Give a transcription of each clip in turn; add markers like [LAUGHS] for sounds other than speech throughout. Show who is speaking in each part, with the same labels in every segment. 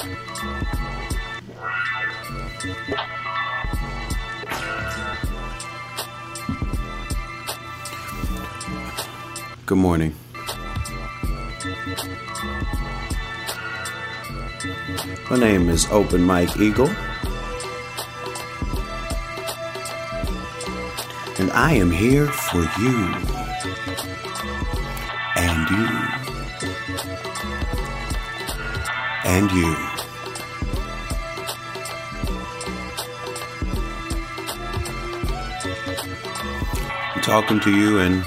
Speaker 1: Good morning. My name is Open Mike Eagle. And I am here for you. And you. And you. Talking to you and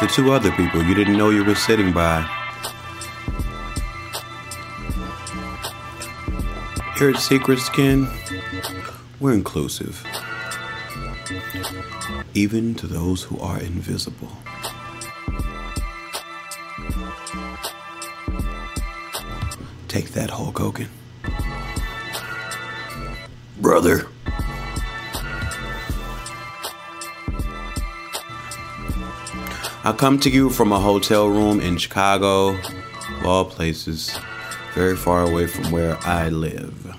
Speaker 1: the two other people you didn't know you were sitting by. Here at Secret Skin, we're inclusive, even to those who are invisible. Take that, Hulk Hogan. Brother. I come to you from a hotel room in Chicago, of all places, very far away from where I live.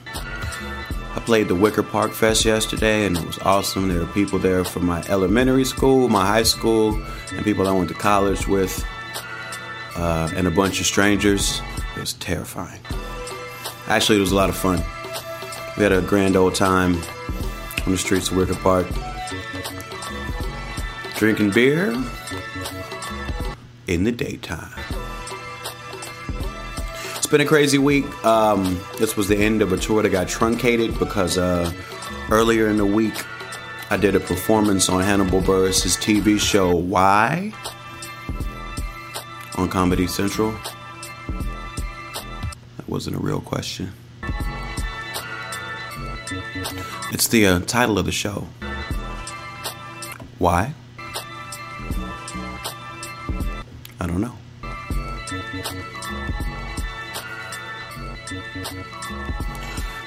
Speaker 1: I played the Wicker Park Fest yesterday and it was awesome. There were people there from my elementary school, my high school, and people I went to college with, uh, and a bunch of strangers. It was terrifying. Actually, it was a lot of fun. We had a grand old time on the streets of Wicker Park, drinking beer in the daytime. It's been a crazy week. Um, this was the end of a tour that got truncated because uh, earlier in the week I did a performance on Hannibal Buress' TV show Why on Comedy Central. That wasn't a real question. It's the uh, title of the show. Why? I don't know.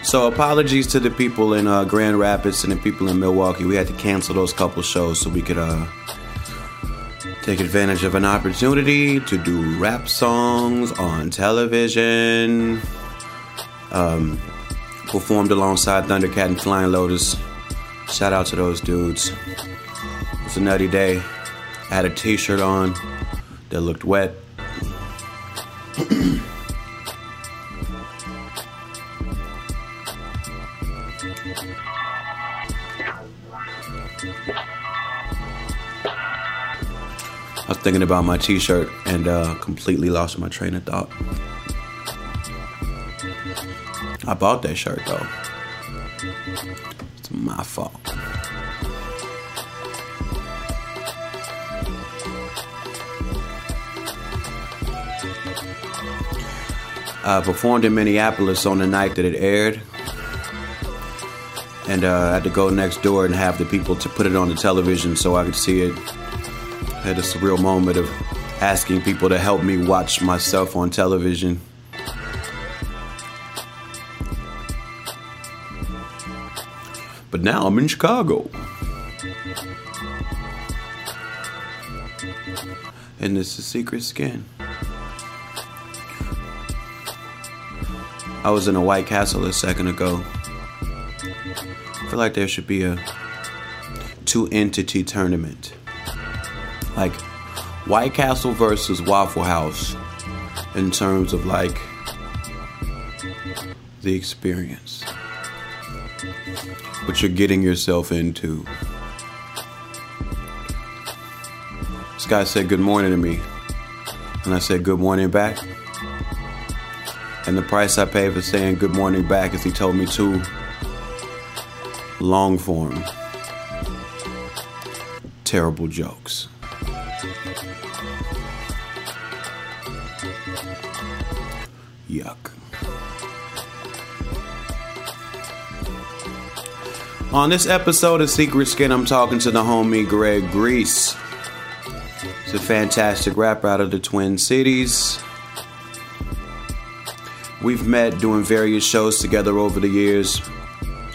Speaker 1: So apologies to the people in uh, Grand Rapids and the people in Milwaukee. We had to cancel those couple shows so we could uh, take advantage of an opportunity to do rap songs on television. Um, performed alongside Thundercat and Flying Lotus. Shout out to those dudes. It was a nutty day. I had a t-shirt on that looked wet. I was thinking about my t-shirt and uh, completely lost my train of thought. I bought that shirt though. It's my fault. I performed in Minneapolis on the night that it aired. And uh, I had to go next door and have the people to put it on the television so I could see it. I had a surreal moment of asking people to help me watch myself on television. But now I'm in Chicago. And this is Secret Skin. I was in a White Castle a second ago. I feel like there should be a two entity tournament. Like White Castle versus Waffle House in terms of like the experience. What you're getting yourself into. This guy said good morning to me. And I said good morning back. And the price I paid for saying good morning back is he told me two long form terrible jokes. Yuck. On this episode of Secret Skin, I'm talking to the homie Greg Grease. He's a fantastic rapper out of the Twin Cities. We've met doing various shows together over the years.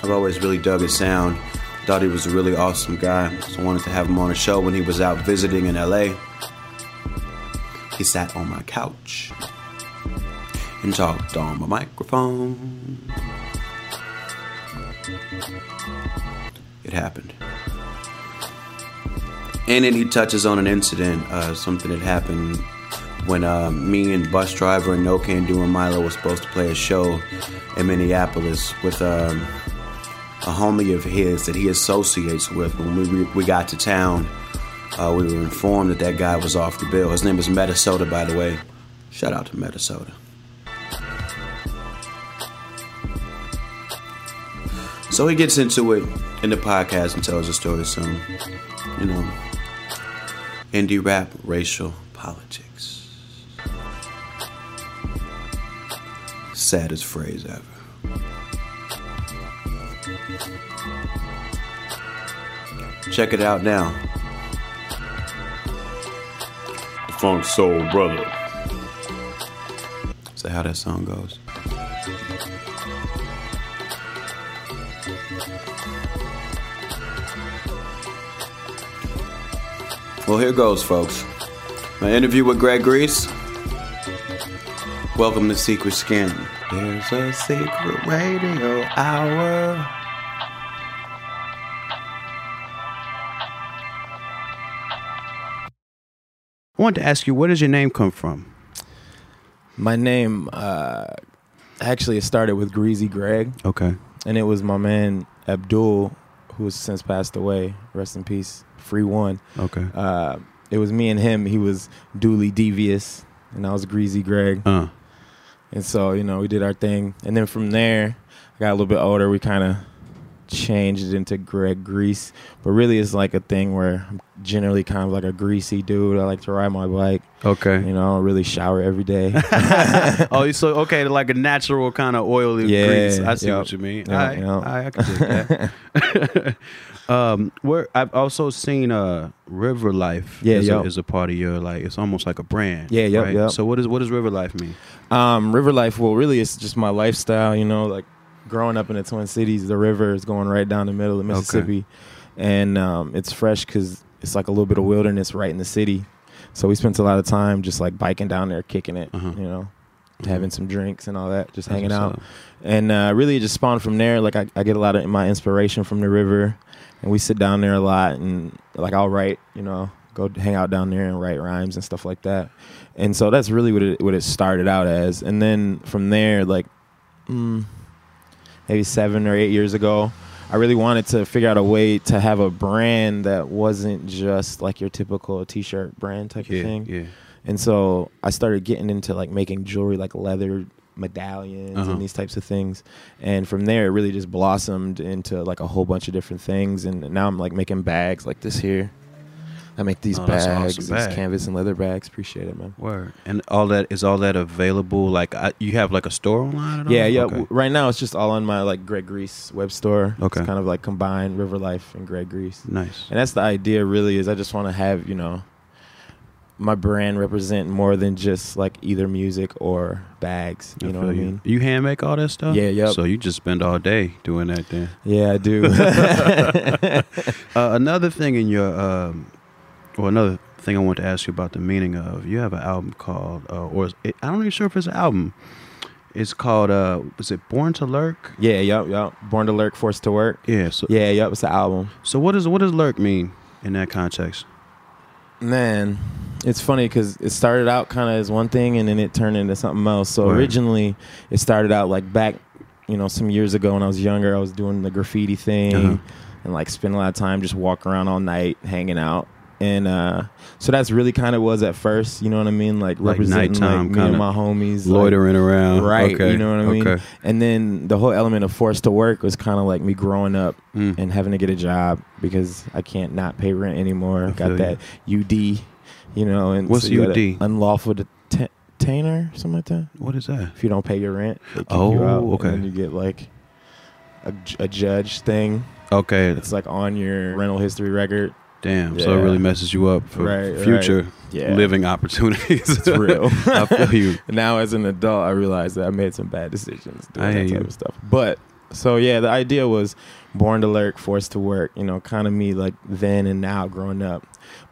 Speaker 1: I've always really dug his sound. Thought he was a really awesome guy. So I wanted to have him on a show when he was out visiting in LA. He sat on my couch and talked on my microphone. It happened. And then he touches on an incident, uh, something that happened when uh, me and Busdriver and Nocando and Milo were supposed to play a show in Minneapolis with um, a homie of his that he associates with. When we, we got to town, uh, we were informed that that guy was off the bill. His name is Metasota, by the way. Shout out to Metasota. So he gets into it in the podcast and tells the story. Some, you know, indie rap, racial politics. Saddest phrase ever. Check it out now. The Funk Soul Brother. Is that how that song goes? Well, here goes, folks. My interview with Greg Grease. Welcome to Secret Skin. There's a secret radio hour. I wanted to ask you, where does your name come from?
Speaker 2: My name uh, actually it started with Greasy Greg,
Speaker 1: Okay.
Speaker 2: and it was my man Abdul, who has since passed away. Rest in peace. Free one.
Speaker 1: Okay.
Speaker 2: Uh, it was me and him. He was duly devious, and I was Greasy Greg.
Speaker 1: Uh.
Speaker 2: And so, you know, we did our thing. And then from there, I got a little bit older. We kind of changed it into Greg Grease. But really, it's like a thing where I'm generally kind of like a greasy dude. I like to ride my bike.
Speaker 1: Okay.
Speaker 2: You know, I don't really shower every day. [LAUGHS]
Speaker 1: oh, you so [LAUGHS] okay, like a natural kind of oily
Speaker 2: Yeah,
Speaker 1: grease. I see
Speaker 2: yep,
Speaker 1: what you mean.
Speaker 2: yep,
Speaker 1: I,
Speaker 2: yep.
Speaker 1: I, I can dig that. [LAUGHS] um, where I've also seen uh, River Life.
Speaker 2: Yeah,
Speaker 1: is, a, is a part of your like. It's almost like a brand.
Speaker 2: Yeah, yep,
Speaker 1: right?
Speaker 2: yep.
Speaker 1: So what is what does River Life mean?
Speaker 2: Um, river life, well, really, it's just my lifestyle. You know, like growing up in the Twin Cities, the river is going right down the middle of Mississippi, and um, it's fresh because it's like a little bit of wilderness right in the city. So we spent a lot of time just like biking down there, kicking it.
Speaker 1: Uh-huh.
Speaker 2: You know, having some drinks and all that, just
Speaker 1: That's
Speaker 2: hanging out.
Speaker 1: up.
Speaker 2: And uh, really, it just spawned from there. Like I, I get a lot of my inspiration from the river, and we sit down there a lot. And like I'll write, you know, go hang out down there and write rhymes and stuff like that. And so that's really what it what it started out as. And then from there, like mm, maybe seven or eight years ago, I really wanted to figure out a way to have a brand that wasn't just like your typical T-shirt brand type
Speaker 1: Yeah,
Speaker 2: of thing.
Speaker 1: yeah.
Speaker 2: And so I started getting into like making jewelry, like leather medallions
Speaker 1: Uh-huh.
Speaker 2: and these types of things. And from there, it really just blossomed into like a whole bunch of different things. And now I'm like making bags like this here. I make these
Speaker 1: Oh,
Speaker 2: bags,
Speaker 1: awesome
Speaker 2: these
Speaker 1: bag.
Speaker 2: canvas and leather bags. Appreciate it, man.
Speaker 1: Word. And all that is all that available. Like I, you have like a store online.
Speaker 2: Yeah, yeah.
Speaker 1: Okay.
Speaker 2: w- Right now, it's just all on my like Greg Grease web store.
Speaker 1: Okay.
Speaker 2: It's kind of like combined River Life and Greg Grease.
Speaker 1: Nice.
Speaker 2: And that's the idea, really, is I just want to have you know my brand represent more than just like either music or bags. You
Speaker 1: I
Speaker 2: know
Speaker 1: feel
Speaker 2: what I mean?
Speaker 1: You hand make all that stuff?
Speaker 2: Yeah, yep.
Speaker 1: So you just spend all day doing that then.
Speaker 2: Yeah, I do. [LAUGHS] [LAUGHS]
Speaker 1: Uh, another thing in your, um, well, another thing I want to ask you about the meaning of, you have an album called, uh, or it, I'm not even sure if it's an album. It's called, uh, was it Born to Lurk?
Speaker 2: yeah, yup, yup. Born to Lurk, Forced to Work.
Speaker 1: Yeah. So,
Speaker 2: Yeah, yup. It's an album.
Speaker 1: so what does what does lurk mean in that context?
Speaker 2: Man, it's funny because it started out kind of as one thing and then it turned into something else. So
Speaker 1: Right.
Speaker 2: originally, it started out like back, you know, some years ago when I was younger. I was doing the graffiti thing
Speaker 1: Uh-huh.
Speaker 2: and like spending a lot of time just walking around all night, hanging out. And uh, so that's really kind of was at first, you know what I mean, like,
Speaker 1: Like
Speaker 2: representing
Speaker 1: nighttime
Speaker 2: like me and my homies, like,
Speaker 1: Loitering around.
Speaker 2: right?
Speaker 1: Okay.
Speaker 2: You know what I mean.
Speaker 1: Okay.
Speaker 2: And then the whole element of forced to work was kind of like me growing up
Speaker 1: Mm.
Speaker 2: and having to get a job because I can't not pay rent anymore.
Speaker 1: I
Speaker 2: Got that UD, you know, and
Speaker 1: What's
Speaker 2: gotta-
Speaker 1: UD?
Speaker 2: Unlawful deta- detainer, something like that.
Speaker 1: What is that?
Speaker 2: If you don't pay your rent, they kick
Speaker 1: Oh,
Speaker 2: you out.
Speaker 1: okay.
Speaker 2: And you get like a, a judge thing.
Speaker 1: Okay.
Speaker 2: It's like on your rental history record.
Speaker 1: Damn. So it really messes you up for
Speaker 2: Right,
Speaker 1: future
Speaker 2: Yeah,
Speaker 1: living opportunities.
Speaker 2: It's real. [LAUGHS]
Speaker 1: I feel you. [LAUGHS]
Speaker 2: now as an adult i realized that i made some bad decisions doing
Speaker 1: I
Speaker 2: that type
Speaker 1: you.
Speaker 2: of stuff but so yeah the idea was born to lurk forced to work you know kind of me like then and now growing up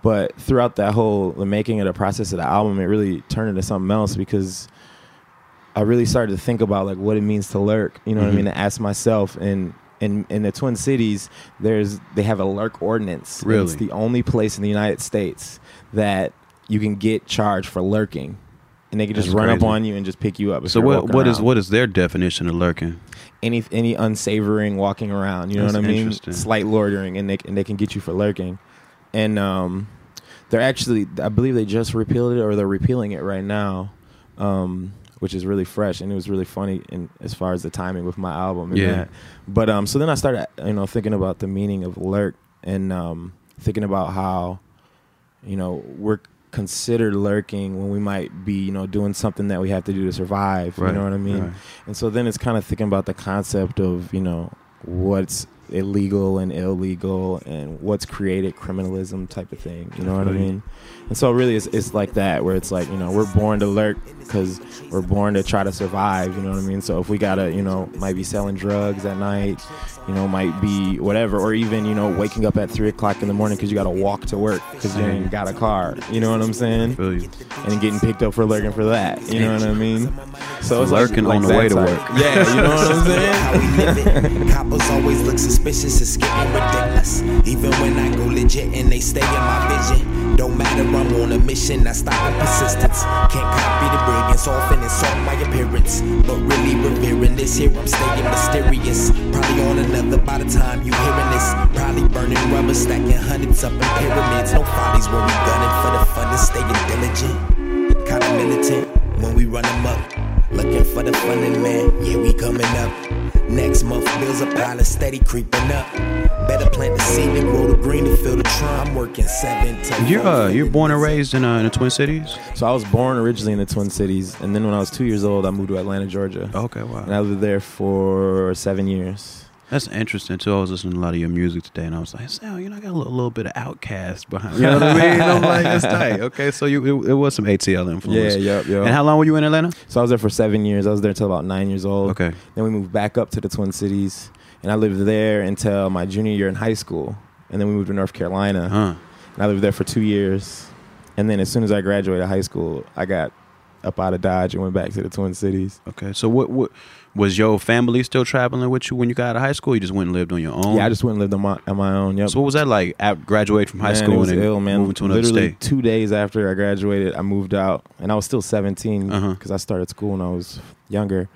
Speaker 2: but throughout that whole the making of the process of the album it really turned into something else because I really started to think about like what it means to lurk. You know what I
Speaker 1: Mhm.
Speaker 2: mean? To ask myself and. In, in the Twin Cities, there's they have a lurk ordinance.
Speaker 1: Really?
Speaker 2: it's the only place in the United States that you can get charged for lurking, and they can just
Speaker 1: That's
Speaker 2: run up on you and just pick you up.
Speaker 1: So what what is, what is their definition of lurking?
Speaker 2: any any unsavoring walking around. You know
Speaker 1: That's
Speaker 2: what I mean? Slight loitering, and they and they can get you for lurking. And um, they're actually, I believe they just repealed it, or they're repealing it right now, um, which is really fresh. And it was really funny in as far as the timing with my album. And
Speaker 1: Yeah.
Speaker 2: That. But um, so then I started, you know, thinking about the meaning of lurk and um, thinking about how, you know, we're considered lurking when we might be, you know, doing something that we have to do to survive. You know what I mean?
Speaker 1: right.
Speaker 2: And so then it's kind of thinking about the concept of, you know, what's illegal and illegal and what's created criminalism type of thing. You know what I mean? And so really it's, it's like that where it's like, you know, we're born to lurk because we're born to try to survive. You know what I mean? So if we got to, you know, might be selling drugs at night, you know, might be whatever, or even, you know, waking up at three o'clock in the morning because you got to walk to work because you ain't got a car. You know what I'm saying? And getting picked up for lurking for that. You know what I mean? So it's
Speaker 1: Lurking
Speaker 2: like,
Speaker 1: on the way
Speaker 2: that
Speaker 1: to
Speaker 2: type.
Speaker 1: work.
Speaker 2: Yeah, you know what I'm saying? [LAUGHS]
Speaker 3: How we live it. Coppers always look suspicious, it's getting ridiculous. Even when I go legit and they stay in my vision. Don't matter, I'm on a mission, I stop with persistence. Can't copy the brilliance, often insult my appearance. But really revering this here, I'm staying mysterious. Probably on another by the time you hearing this. Probably burning rubber, stacking hundreds up in pyramids. No follies when we gunning for the fun and staying diligent. Kinda militant when we run 'em up. Looking for the funding man, yeah, we coming up. Next month, bills a pile of steady creeping up. Better plant the seed and grow the green to fill the trunk. I'm working seven to
Speaker 1: You're uh, you're born and raised in uh, in the Twin Cities.
Speaker 2: So I was born originally in the Twin Cities, and then when I was two years old, I moved to Atlanta, Georgia,
Speaker 1: Okay, wow.
Speaker 2: and
Speaker 1: wow.
Speaker 2: I lived there for seven years.
Speaker 1: That's interesting too. I was listening to a lot of your music today, and I was like, "Sal, you know, I got a little, little bit of OutKast behind." You know what I mean? I'm [LAUGHS] like, "That's tight." Okay, so you it, it was some ATL influence.
Speaker 2: Yeah, yep, yep.
Speaker 1: And how long were you in Atlanta?
Speaker 2: so I was there for seven years. I was there until about nine years old.
Speaker 1: Okay.
Speaker 2: Then we moved back up to the Twin Cities, and I lived there until my junior year in high school. And then we moved to North Carolina,
Speaker 1: Huh.
Speaker 2: and I lived there for two years. And then as soon as I graduated high school, I got up out of Dodge and went back to the Twin Cities.
Speaker 1: Okay. So what what was your family still traveling with you when you got out of high school? You just went and lived on your own.
Speaker 2: Yeah, I just went and lived on my on my own. Yep.
Speaker 1: So what was that like? At graduate from high
Speaker 2: Man,
Speaker 1: school and then
Speaker 2: ill, man.
Speaker 1: moving to another
Speaker 2: Literally
Speaker 1: state.
Speaker 2: two days after I graduated, I moved out, and I was still 17 because
Speaker 1: Uh-huh.
Speaker 2: I started school when I was younger.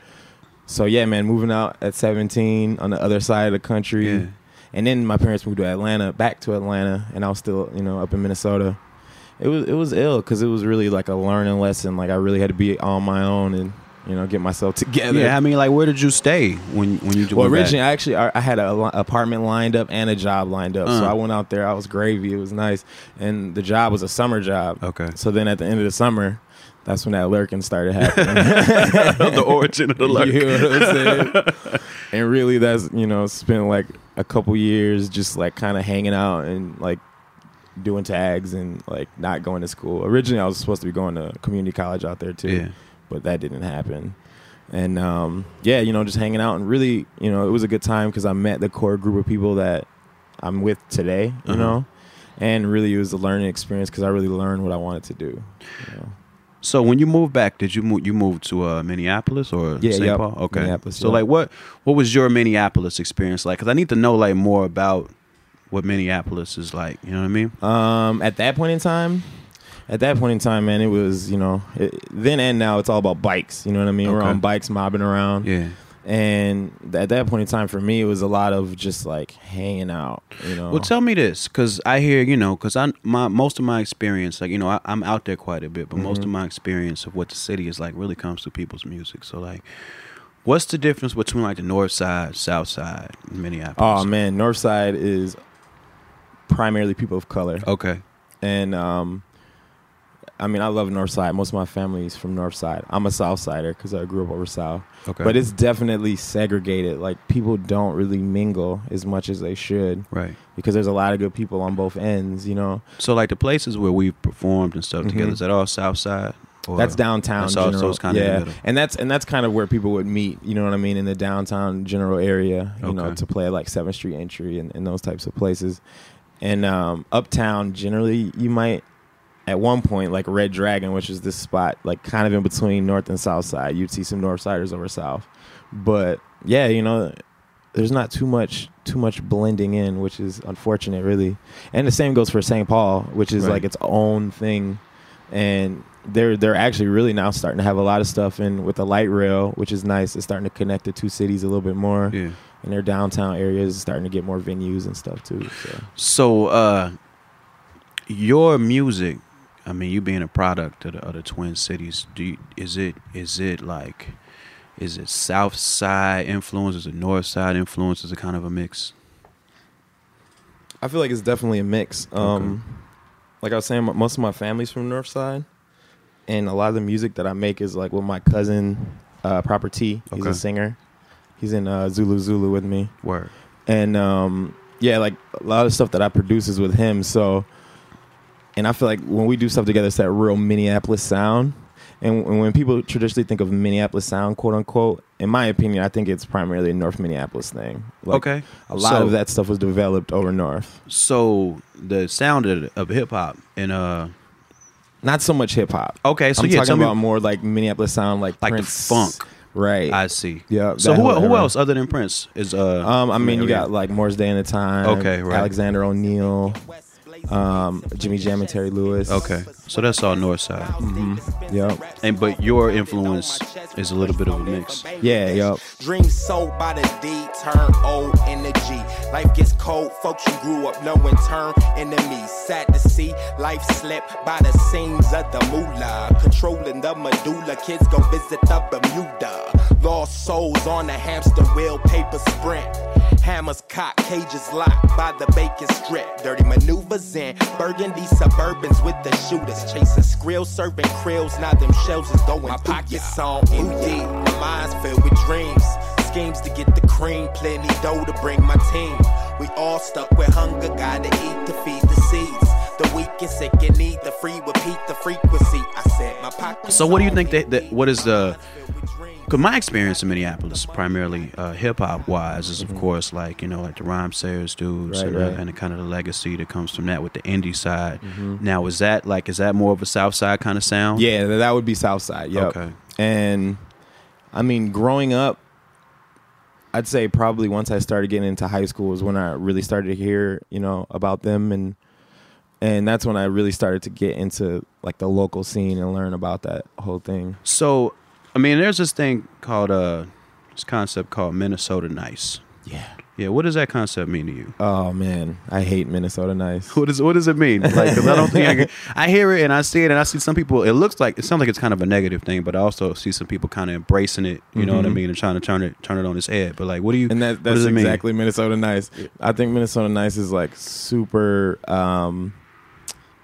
Speaker 2: So yeah, man, moving out at 17 on the other side of the country,
Speaker 1: Yeah.
Speaker 2: and then my parents moved to Atlanta, back to Atlanta, and I was still, you know, up in Minnesota. It was it was ill because it was really like a learning lesson. Like I really had to be on my own and you know get myself together.
Speaker 1: Yeah, I mean, like, where did you stay when when you?
Speaker 2: Well, originally, I actually I I had an apartment lined up and a job lined up, so
Speaker 1: Uh.
Speaker 2: I went out there. I was gravy. It was nice, and the job was a summer job.
Speaker 1: Okay.
Speaker 2: So then at the end of the summer, that's when that lurking started happening. [LAUGHS]
Speaker 1: the origin of the [LAUGHS] lurk.
Speaker 2: You know what I'm saying? [LAUGHS] and really, that's you know spent like a couple years just like kind of hanging out and like doing tags and like not going to school. Originally, I was supposed to be going to community college out there too
Speaker 1: Yeah.
Speaker 2: But that didn't happen. And um, yeah, you know, just hanging out and really, you know, it was a good time because I met the core group of people that I'm with today, you
Speaker 1: Uh-huh.
Speaker 2: know, and really it was a learning experience because I really learned what I wanted to do. You know?
Speaker 1: So when you moved back, did you move? You moved to uh, Minneapolis or
Speaker 2: Yeah,
Speaker 1: St.
Speaker 2: yep.
Speaker 1: Paul? Okay.
Speaker 2: Minneapolis,
Speaker 1: so like, what what was your Minneapolis experience like? Because I need to know like more about what Minneapolis is like. You know what I mean?
Speaker 2: Um, at that point in time, at that point in time, man, it was you know, it, then and now it's all about bikes. You know what I mean? We're on bikes, mobbing around.
Speaker 1: Yeah.
Speaker 2: And at that point in time, for me, it was a lot of just like hanging out. You know.
Speaker 1: Well, tell me this, because I hear you know, because I my most of my experience, like you know, I, I'm out there quite a bit, but most of
Speaker 2: Mhm.
Speaker 1: my experience of what the city is like really comes to people's music. So like, what's the difference between like the North Side, South Side, Minneapolis?
Speaker 2: Oh man, North Side is primarily people of color,
Speaker 1: Okay.
Speaker 2: and um, I mean I love North Side. Most of my family is from North Side. I'm a South Sider because I grew up over South,
Speaker 1: Okay.
Speaker 2: but it's definitely segregated. Like people don't really mingle as much as they should
Speaker 1: right.
Speaker 2: because there's a lot of good people on both ends. You know,
Speaker 1: So like the places where we've performed and stuff together,
Speaker 2: Mhm.
Speaker 1: is that all South Side? Or-
Speaker 2: that's downtown.
Speaker 1: that's all- so
Speaker 2: general.
Speaker 1: it's kinda in the
Speaker 2: yeah,
Speaker 1: middle.
Speaker 2: and that's and that's kind of where people would meet. You know what I mean in the downtown general area. You know to play like Seventh Street Entry and, and those types of places. And um, uptown, generally, you might at one point like Red Dragon, which is this spot like kind of in between North and South Side. You'd see some North Siders over South, but yeah, you know, there's not too much too much blending in, which is unfortunate, really. And the same goes for St. Paul, which is
Speaker 1: Right.
Speaker 2: like its own thing, and they're they're actually really now starting to have a lot of stuff in with the light rail, which is nice. It's starting to connect the two cities a little bit more,
Speaker 1: Yeah.
Speaker 2: and their downtown areas is starting to get more venues and stuff too. So.
Speaker 1: So, uh, your music, I mean, you being a product of the, of the Twin Cities, do you, is it is it like, is it South Side influence? Is it North Side influence? Is it kind of a mix?
Speaker 2: I feel like it's definitely a mix. Um, Like I was saying, most of my family's from North Side, and a lot of the music that I make is like with my cousin, uh, Proper T. He's
Speaker 1: Okay.
Speaker 2: a singer. He's in uh, Zulu Zulu with me,
Speaker 1: Word.
Speaker 2: and um, yeah, like a lot of stuff that I produce is with him. So, and I feel like when we do stuff together, it's that real Minneapolis sound. And w- when people traditionally think of Minneapolis sound, quote unquote, in my opinion, I think it's primarily a North Minneapolis thing. Like,
Speaker 1: okay.
Speaker 2: A lot
Speaker 1: So-
Speaker 2: of that stuff was developed over North.
Speaker 1: So the sound of, of hip hop and uh,
Speaker 2: Not so much hip hop.
Speaker 1: okay, so
Speaker 2: I'm
Speaker 1: yeah,
Speaker 2: talking
Speaker 1: tell me-
Speaker 2: about more like Minneapolis sound, like
Speaker 1: Like the
Speaker 2: Prince.
Speaker 1: funk.
Speaker 2: right?
Speaker 1: I see.
Speaker 2: Yeah,
Speaker 1: So
Speaker 2: that
Speaker 1: who
Speaker 2: whole
Speaker 1: who
Speaker 2: era.
Speaker 1: else other than Prince is uh?
Speaker 2: um, I mean, you got like Morris Day and the Time.
Speaker 1: Okay, right.
Speaker 2: Alexander O'Neal, um, Jimmy Jam and Terry Lewis.
Speaker 1: okay, so that's all North Side.
Speaker 2: Yep.
Speaker 1: And but your influence is a little bit of a mix.
Speaker 2: Yeah. Yep.
Speaker 3: Dreams sold by the D, turn O in the G. Life gets cold, folks you grew up knowing turn enemies. Sad to see life slip by the seams of the moolah. Controlling the medulla, kids go visit the Bermuda. Lost souls on the hamster wheel, paper sprint. Hammers cock, cages locked by the bacon strip. Dirty maneuvers in burgundy suburbans with the shooters. Chasing skrills, serving krills. Now them shells is going My pockets on empty, my mind's filled with dreams. Schemes to get the cream, plenty dough to bring my team. We all stuck with hunger, gotta eat to feed the seeds. The weak and sick and need the free, repeat the frequency. I said my pockets.
Speaker 1: So what do you think that, that what is the
Speaker 3: filled with dreams.
Speaker 1: Cause my experience in Minneapolis, primarily uh, hip hop wise, is of course like you know like the Rhymesayers dudes
Speaker 2: Right,
Speaker 1: and,
Speaker 2: right.
Speaker 1: Uh, and the kind of the legacy that comes from that with the indie side. Now is that like is that more of a South Side kind of sound?
Speaker 2: Yeah, that would be Southside. Yep.
Speaker 1: Okay.
Speaker 2: And I mean, growing up, I'd say probably once I started getting into high school is when I really started to hear, you know, about them and and that's when I really started to get into like the local scene and learn about that whole thing.
Speaker 1: So, I mean, there's this thing called uh, this concept called Minnesota Nice.
Speaker 2: Yeah.
Speaker 1: Yeah, what does that concept mean to you?
Speaker 2: Oh man, I hate Minnesota Nice.
Speaker 1: What does what does it mean? Like, 'cause I don't think I can. [LAUGHS] I hear it and I see it and I see some people. It looks like it sounds like it's kind of a negative thing, but I also see some people kind of embracing it. You know what I
Speaker 2: Mhm.
Speaker 1: mean? And trying to turn it turn it on its head. But like, what do you?
Speaker 2: And that
Speaker 1: what
Speaker 2: that's
Speaker 1: it mean?
Speaker 2: exactly Minnesota Nice. I think Minnesota Nice is like super um,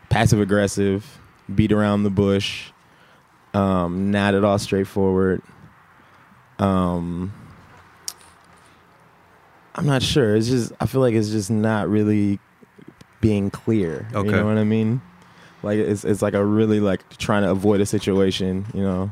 Speaker 2: passive aggressive, beat around the bush, um, not at all straightforward. Um, I'm not sure. It's just I feel like it's just not really being clear.
Speaker 1: Okay.
Speaker 2: You know what I mean? Like it's it's like a really like trying to avoid a situation. You know,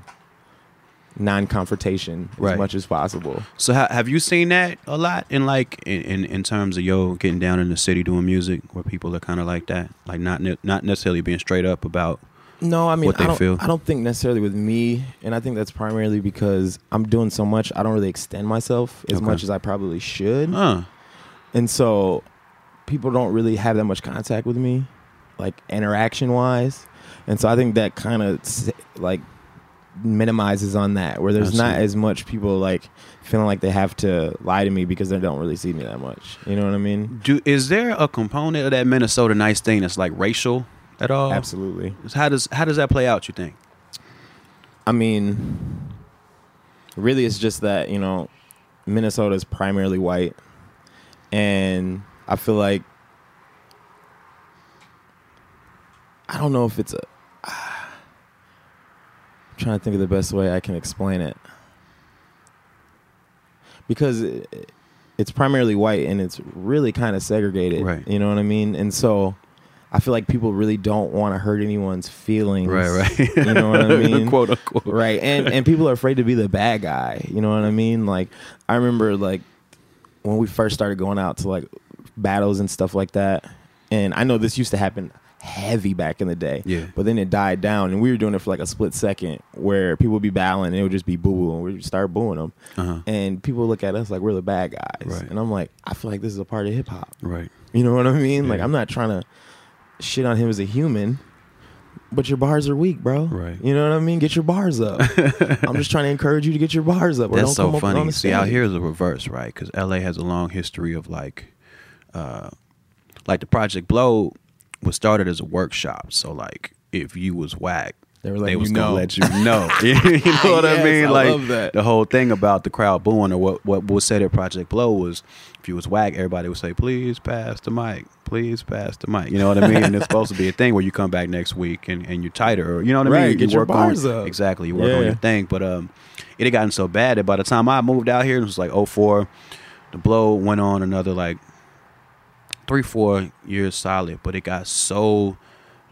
Speaker 2: non-confrontation
Speaker 1: Right.
Speaker 2: as much as possible.
Speaker 1: So ha- have you seen that a lot in like in, in, in terms of yo getting down in the city doing music where people are kind of like that, like not ne- not necessarily being straight up about.
Speaker 2: No, I mean,
Speaker 1: what they
Speaker 2: I don't,
Speaker 1: feel.
Speaker 2: I don't think necessarily with me, and I think that's primarily because I'm doing so much. I don't really extend myself as
Speaker 1: Okay.
Speaker 2: much as I probably should,
Speaker 1: Huh.
Speaker 2: and so people don't really have that much contact with me, like interaction wise, and so I think that kind of like minimizes on that, where there's
Speaker 1: I
Speaker 2: not as much people like feeling like they have to lie to me because they don't really see me that much. You know what I mean?
Speaker 1: Do is there a component of that Minnesota nice thing that's like racial at all?
Speaker 2: Absolutely.
Speaker 1: How does how does that play out? You think?
Speaker 2: I mean, really, it's just that you know, Minnesota is primarily white, and I feel like I don't know if it's a. I'm trying to think of the best way I can explain it because it, it's primarily white and it's really kind of segregated.
Speaker 1: Right.
Speaker 2: You know what I mean? And so. I feel like people really don't want to hurt anyone's feelings.
Speaker 1: Right, right. [LAUGHS]
Speaker 2: You know what I [LAUGHS] mean?
Speaker 1: Quote unquote.
Speaker 2: right and and people are afraid to be the bad guy you know what i mean like i remember like when we first started going out to like battles and stuff like that and i know this used to happen heavy back in the day.
Speaker 1: Yeah.
Speaker 2: But then it died down, and we were doing it for like a split second where people would be battling, and it would just be boo boo, and we would start booing them.
Speaker 1: Uh-huh.
Speaker 2: And people look at us like we're the bad guys.
Speaker 1: Right.
Speaker 2: And I'm like, I feel like this is a part of hip hop.
Speaker 1: Right.
Speaker 2: You know what I mean? Like I'm not trying to shit on him as a human, but your bars are weak, bro.
Speaker 1: Right.
Speaker 2: You know what I mean? Get your bars up. [LAUGHS] I'm just trying to encourage you to get your bars up.
Speaker 1: That's
Speaker 2: don't
Speaker 1: so
Speaker 2: come up on
Speaker 1: funny. See, out here is the reverse, right? Because LA has a long history of like, uh, like the Project Blowed was started as a workshop. So like, if you was whack,
Speaker 2: They were letting
Speaker 1: they was
Speaker 2: you
Speaker 1: gonna
Speaker 2: know.
Speaker 1: let you know. [LAUGHS] [LAUGHS] you know what I mean?
Speaker 2: I
Speaker 1: like
Speaker 2: love that.
Speaker 1: the whole thing about the crowd booing or what what was said at Project Blowed was, if you was whack, everybody would say, "Please pass the mic, please pass the mic." You know what I mean? and it's supposed to be a thing where you come back next week and, and you're tighter, or you know what I
Speaker 2: Right,
Speaker 1: mean?
Speaker 2: get
Speaker 1: you
Speaker 2: your
Speaker 1: work
Speaker 2: bars
Speaker 1: on,
Speaker 2: up.
Speaker 1: Exactly, you work on your thing. But um, it had gotten so bad that by the time I moved out here, it was like 04, the Blowed went on another like three, four years solid, but it got so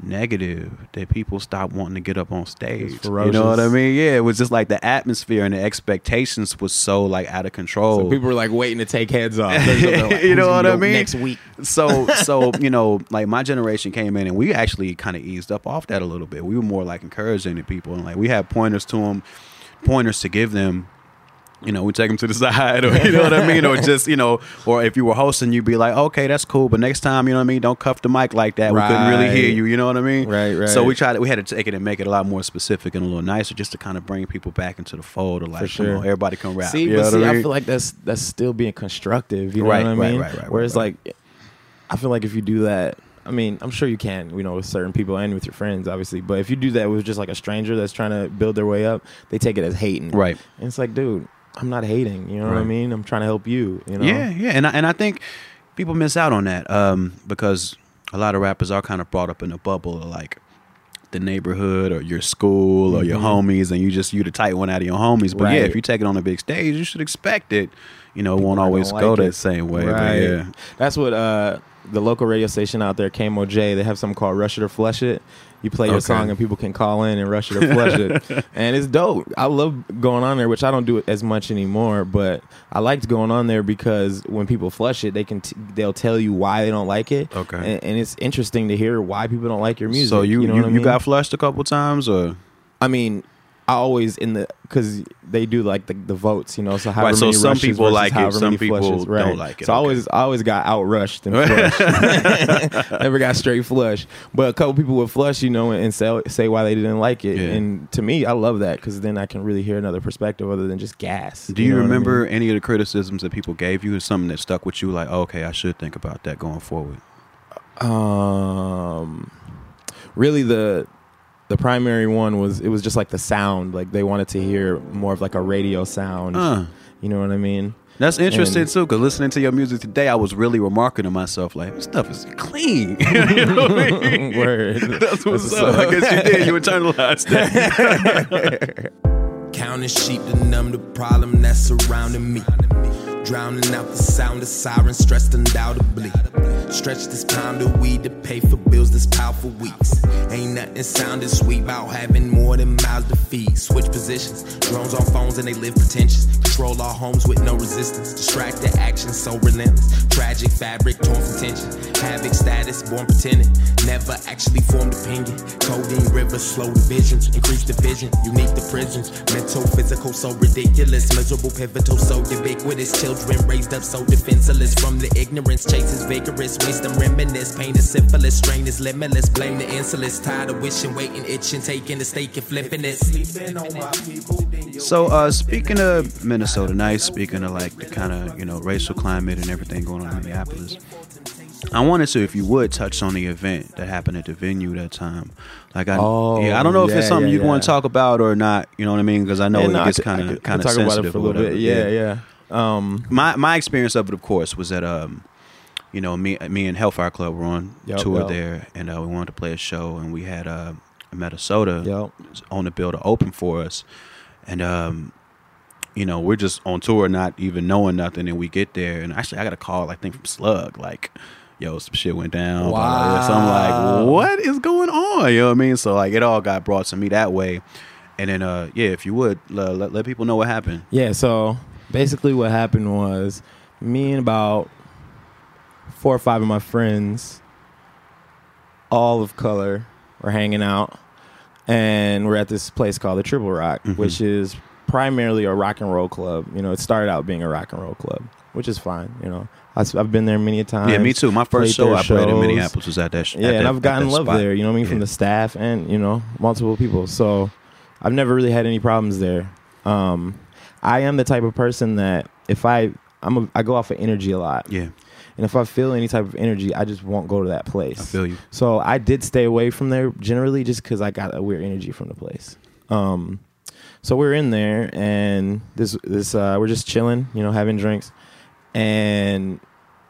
Speaker 1: negative that people stopped wanting to get up on stage. You know what I mean? Yeah, it was just like the atmosphere and the expectations was so like out of control.
Speaker 2: So people were like waiting to take heads off. [LAUGHS] Like,
Speaker 1: You know what I mean?
Speaker 2: Next week.
Speaker 1: so [LAUGHS] so you know like my generation came in and we actually kind of eased up off that a little bit we were more like encouraging the people and like we had pointers to them pointers to give them you know we take them to the side [LAUGHS] or you know what i mean or just you know or if you were hosting you'd be like okay that's cool but next time you know what i mean don't cuff the mic like that we couldn't really hear you you know what i mean
Speaker 2: Right, right.
Speaker 1: so we tried to, we had to take it and make it a lot more specific and a little nicer just to kind of bring people back into the fold of like
Speaker 2: sure.
Speaker 1: come on, everybody can rap
Speaker 2: See,
Speaker 1: you
Speaker 2: but
Speaker 1: know
Speaker 2: see,
Speaker 1: what I
Speaker 2: I,
Speaker 1: mean?
Speaker 2: feel like that's that's still being constructive. You know
Speaker 1: Right,
Speaker 2: what I
Speaker 1: right,
Speaker 2: mean?
Speaker 1: right, right,
Speaker 2: Whereas
Speaker 1: right,
Speaker 2: like, I feel like if you do that, I mean, I'm sure you can, you know, with certain people and with your friends, obviously. But if you do that with just like a stranger that's trying to build their way up, they take it as hating.
Speaker 1: right
Speaker 2: And it's like, dude, I'm not hating. You know what I mean? I'm trying to help you. You know?
Speaker 1: Yeah, yeah, and I, and I think people miss out on that um, because a lot of rappers are kind of brought up in a bubble of like the neighborhood or your school or your
Speaker 2: Mhm.
Speaker 1: homies, and you just you the tight one out of your homies. But yeah, if you take it on a big stage, you should expect it. You know, it won't always
Speaker 2: gonna
Speaker 1: go
Speaker 2: like
Speaker 1: that same way. But
Speaker 2: Right.
Speaker 1: yeah,
Speaker 2: That's what uh, the local radio station out there, KMOJ, they have something called Rush It or Flush It. You play your
Speaker 1: Okay.
Speaker 2: song and people can call in and rush it or flush it. [LAUGHS] And it's dope. I love going on there, which I don't do it as much anymore, but I liked going on there because when people flush it, they can t- they'll tell you why they don't like it.
Speaker 1: Okay.
Speaker 2: And, and it's interesting to hear why people don't like your music.
Speaker 1: so you you,
Speaker 2: know
Speaker 1: you,
Speaker 2: I mean?
Speaker 1: got flushed a couple times or
Speaker 2: I mean, I always in the because they do like the, the votes, you know. So however
Speaker 1: Right, so
Speaker 2: many
Speaker 1: some
Speaker 2: rushes
Speaker 1: people like it, some people
Speaker 2: flushes,
Speaker 1: don't like it,
Speaker 2: So I always I always got out rushed and [LAUGHS] flushed. [LAUGHS] Never got straight flush. But a couple people would flush, you know, and say say why they didn't like it.
Speaker 1: Yeah.
Speaker 2: And to me, I love that because then I can really hear another perspective other than just gas.
Speaker 1: do you,
Speaker 2: know what I
Speaker 1: remember
Speaker 2: mean?
Speaker 1: any of the criticisms that people gave you or something that stuck with you like oh, okay i should think about that going forward
Speaker 2: Um, really the the primary one was it was just like the sound. Like they wanted to hear more of like a radio sound.
Speaker 1: uh,
Speaker 2: You know what I mean?
Speaker 1: That's interesting
Speaker 2: And-
Speaker 1: too, because listening to your music today, I was really remarking to myself, like, this stuff is clean. [LAUGHS] you know what I [LAUGHS] mean?
Speaker 2: Word.
Speaker 1: That's what's
Speaker 2: That's
Speaker 1: up.
Speaker 2: what's
Speaker 1: I guess you did. You internalized that. [LAUGHS]
Speaker 3: Counting sheep to numb the problem that's surrounding me. Drowning out the sound of sirens, stressed undoubtedly. Stretch this pound of weed to pay for bills this pile for weeks. Ain't nothing sounding sweet about having more than mouths to feed. Switch positions, drones on phones and they live pretentious. Control our homes with no resistance. Distracted action so relentless. Tragic fabric torn from tension. Havoc status born pretending. Never actually formed opinion. Codeine rivers, slow divisions, increase division. Unique to prisons. Mental, physical, so ridiculous. Miserable, pivotal, so ubiquitous. Children raised up so defenseless from the ignorance. Chase is vigorous. Wisdom reminisce. Pain is syphilis. Strain is limitless. Blame the insolence. Tired of wishing, waiting, itching, taking the stake and flipping it. Sleeping on my people. then you're-
Speaker 1: So, uh, speaking of Minnesota nice, speaking of like the kind of, you know, racial climate and everything going on in Minneapolis, I wanted to, if you would, touch on the event that happened at the venue that time. Like, I,
Speaker 2: Oh,
Speaker 1: yeah, I don't know if it's something
Speaker 2: yeah,
Speaker 1: you want
Speaker 2: yeah.
Speaker 1: to talk about or not. You know what I mean? Because I know
Speaker 2: Yeah,
Speaker 1: it
Speaker 2: no,
Speaker 1: gets kind of kind of
Speaker 2: talk about
Speaker 1: sensitive
Speaker 2: it for a little
Speaker 1: whatever.
Speaker 2: bit. Yeah, yeah. Um,
Speaker 1: my my experience of it, of course, was that um, you know, me me and Hellfire Club were on
Speaker 2: Yup,
Speaker 1: tour
Speaker 2: yup.
Speaker 1: there, and uh, we wanted to play a show, and we had uh, Metasota
Speaker 2: Yup.
Speaker 1: on the bill to open for us, and um, you know, we're just on tour, not even knowing nothing, and we get there, and actually, I got a call, I think from Slug, like. Yo, some shit went down. blah. So I'm like, what is going on? You know what I mean? So like, it all got brought to me that way, and then uh, yeah, if you would let, let people know what happened.
Speaker 2: Yeah, so basically what happened was me and about four or five of my friends all of color were hanging out, and we're at this place called the Triple Rock,
Speaker 1: Mhm.
Speaker 2: which is primarily a rock and roll club. You know, it started out being a rock and roll club, which is fine. You know, I, have been there many a times.
Speaker 1: Yeah, me too. My first show I played in. Minneapolis was at that. Sh-
Speaker 2: Yeah,
Speaker 1: at
Speaker 2: and
Speaker 1: that-
Speaker 2: I've gotten love
Speaker 1: spot.
Speaker 2: there. You know what I mean, from the staff and you know multiple people. So I've never really had any problems there. Um, I am the type of person that if I I'm a, I go off of energy a lot,
Speaker 1: Yeah,
Speaker 2: and if I feel any type of energy, I just won't go to that place.
Speaker 1: I feel you.
Speaker 2: So I did stay away from there generally just because I got a weird energy from the place. Um, so we're in there and this this uh, we're just chilling, you know, having drinks, and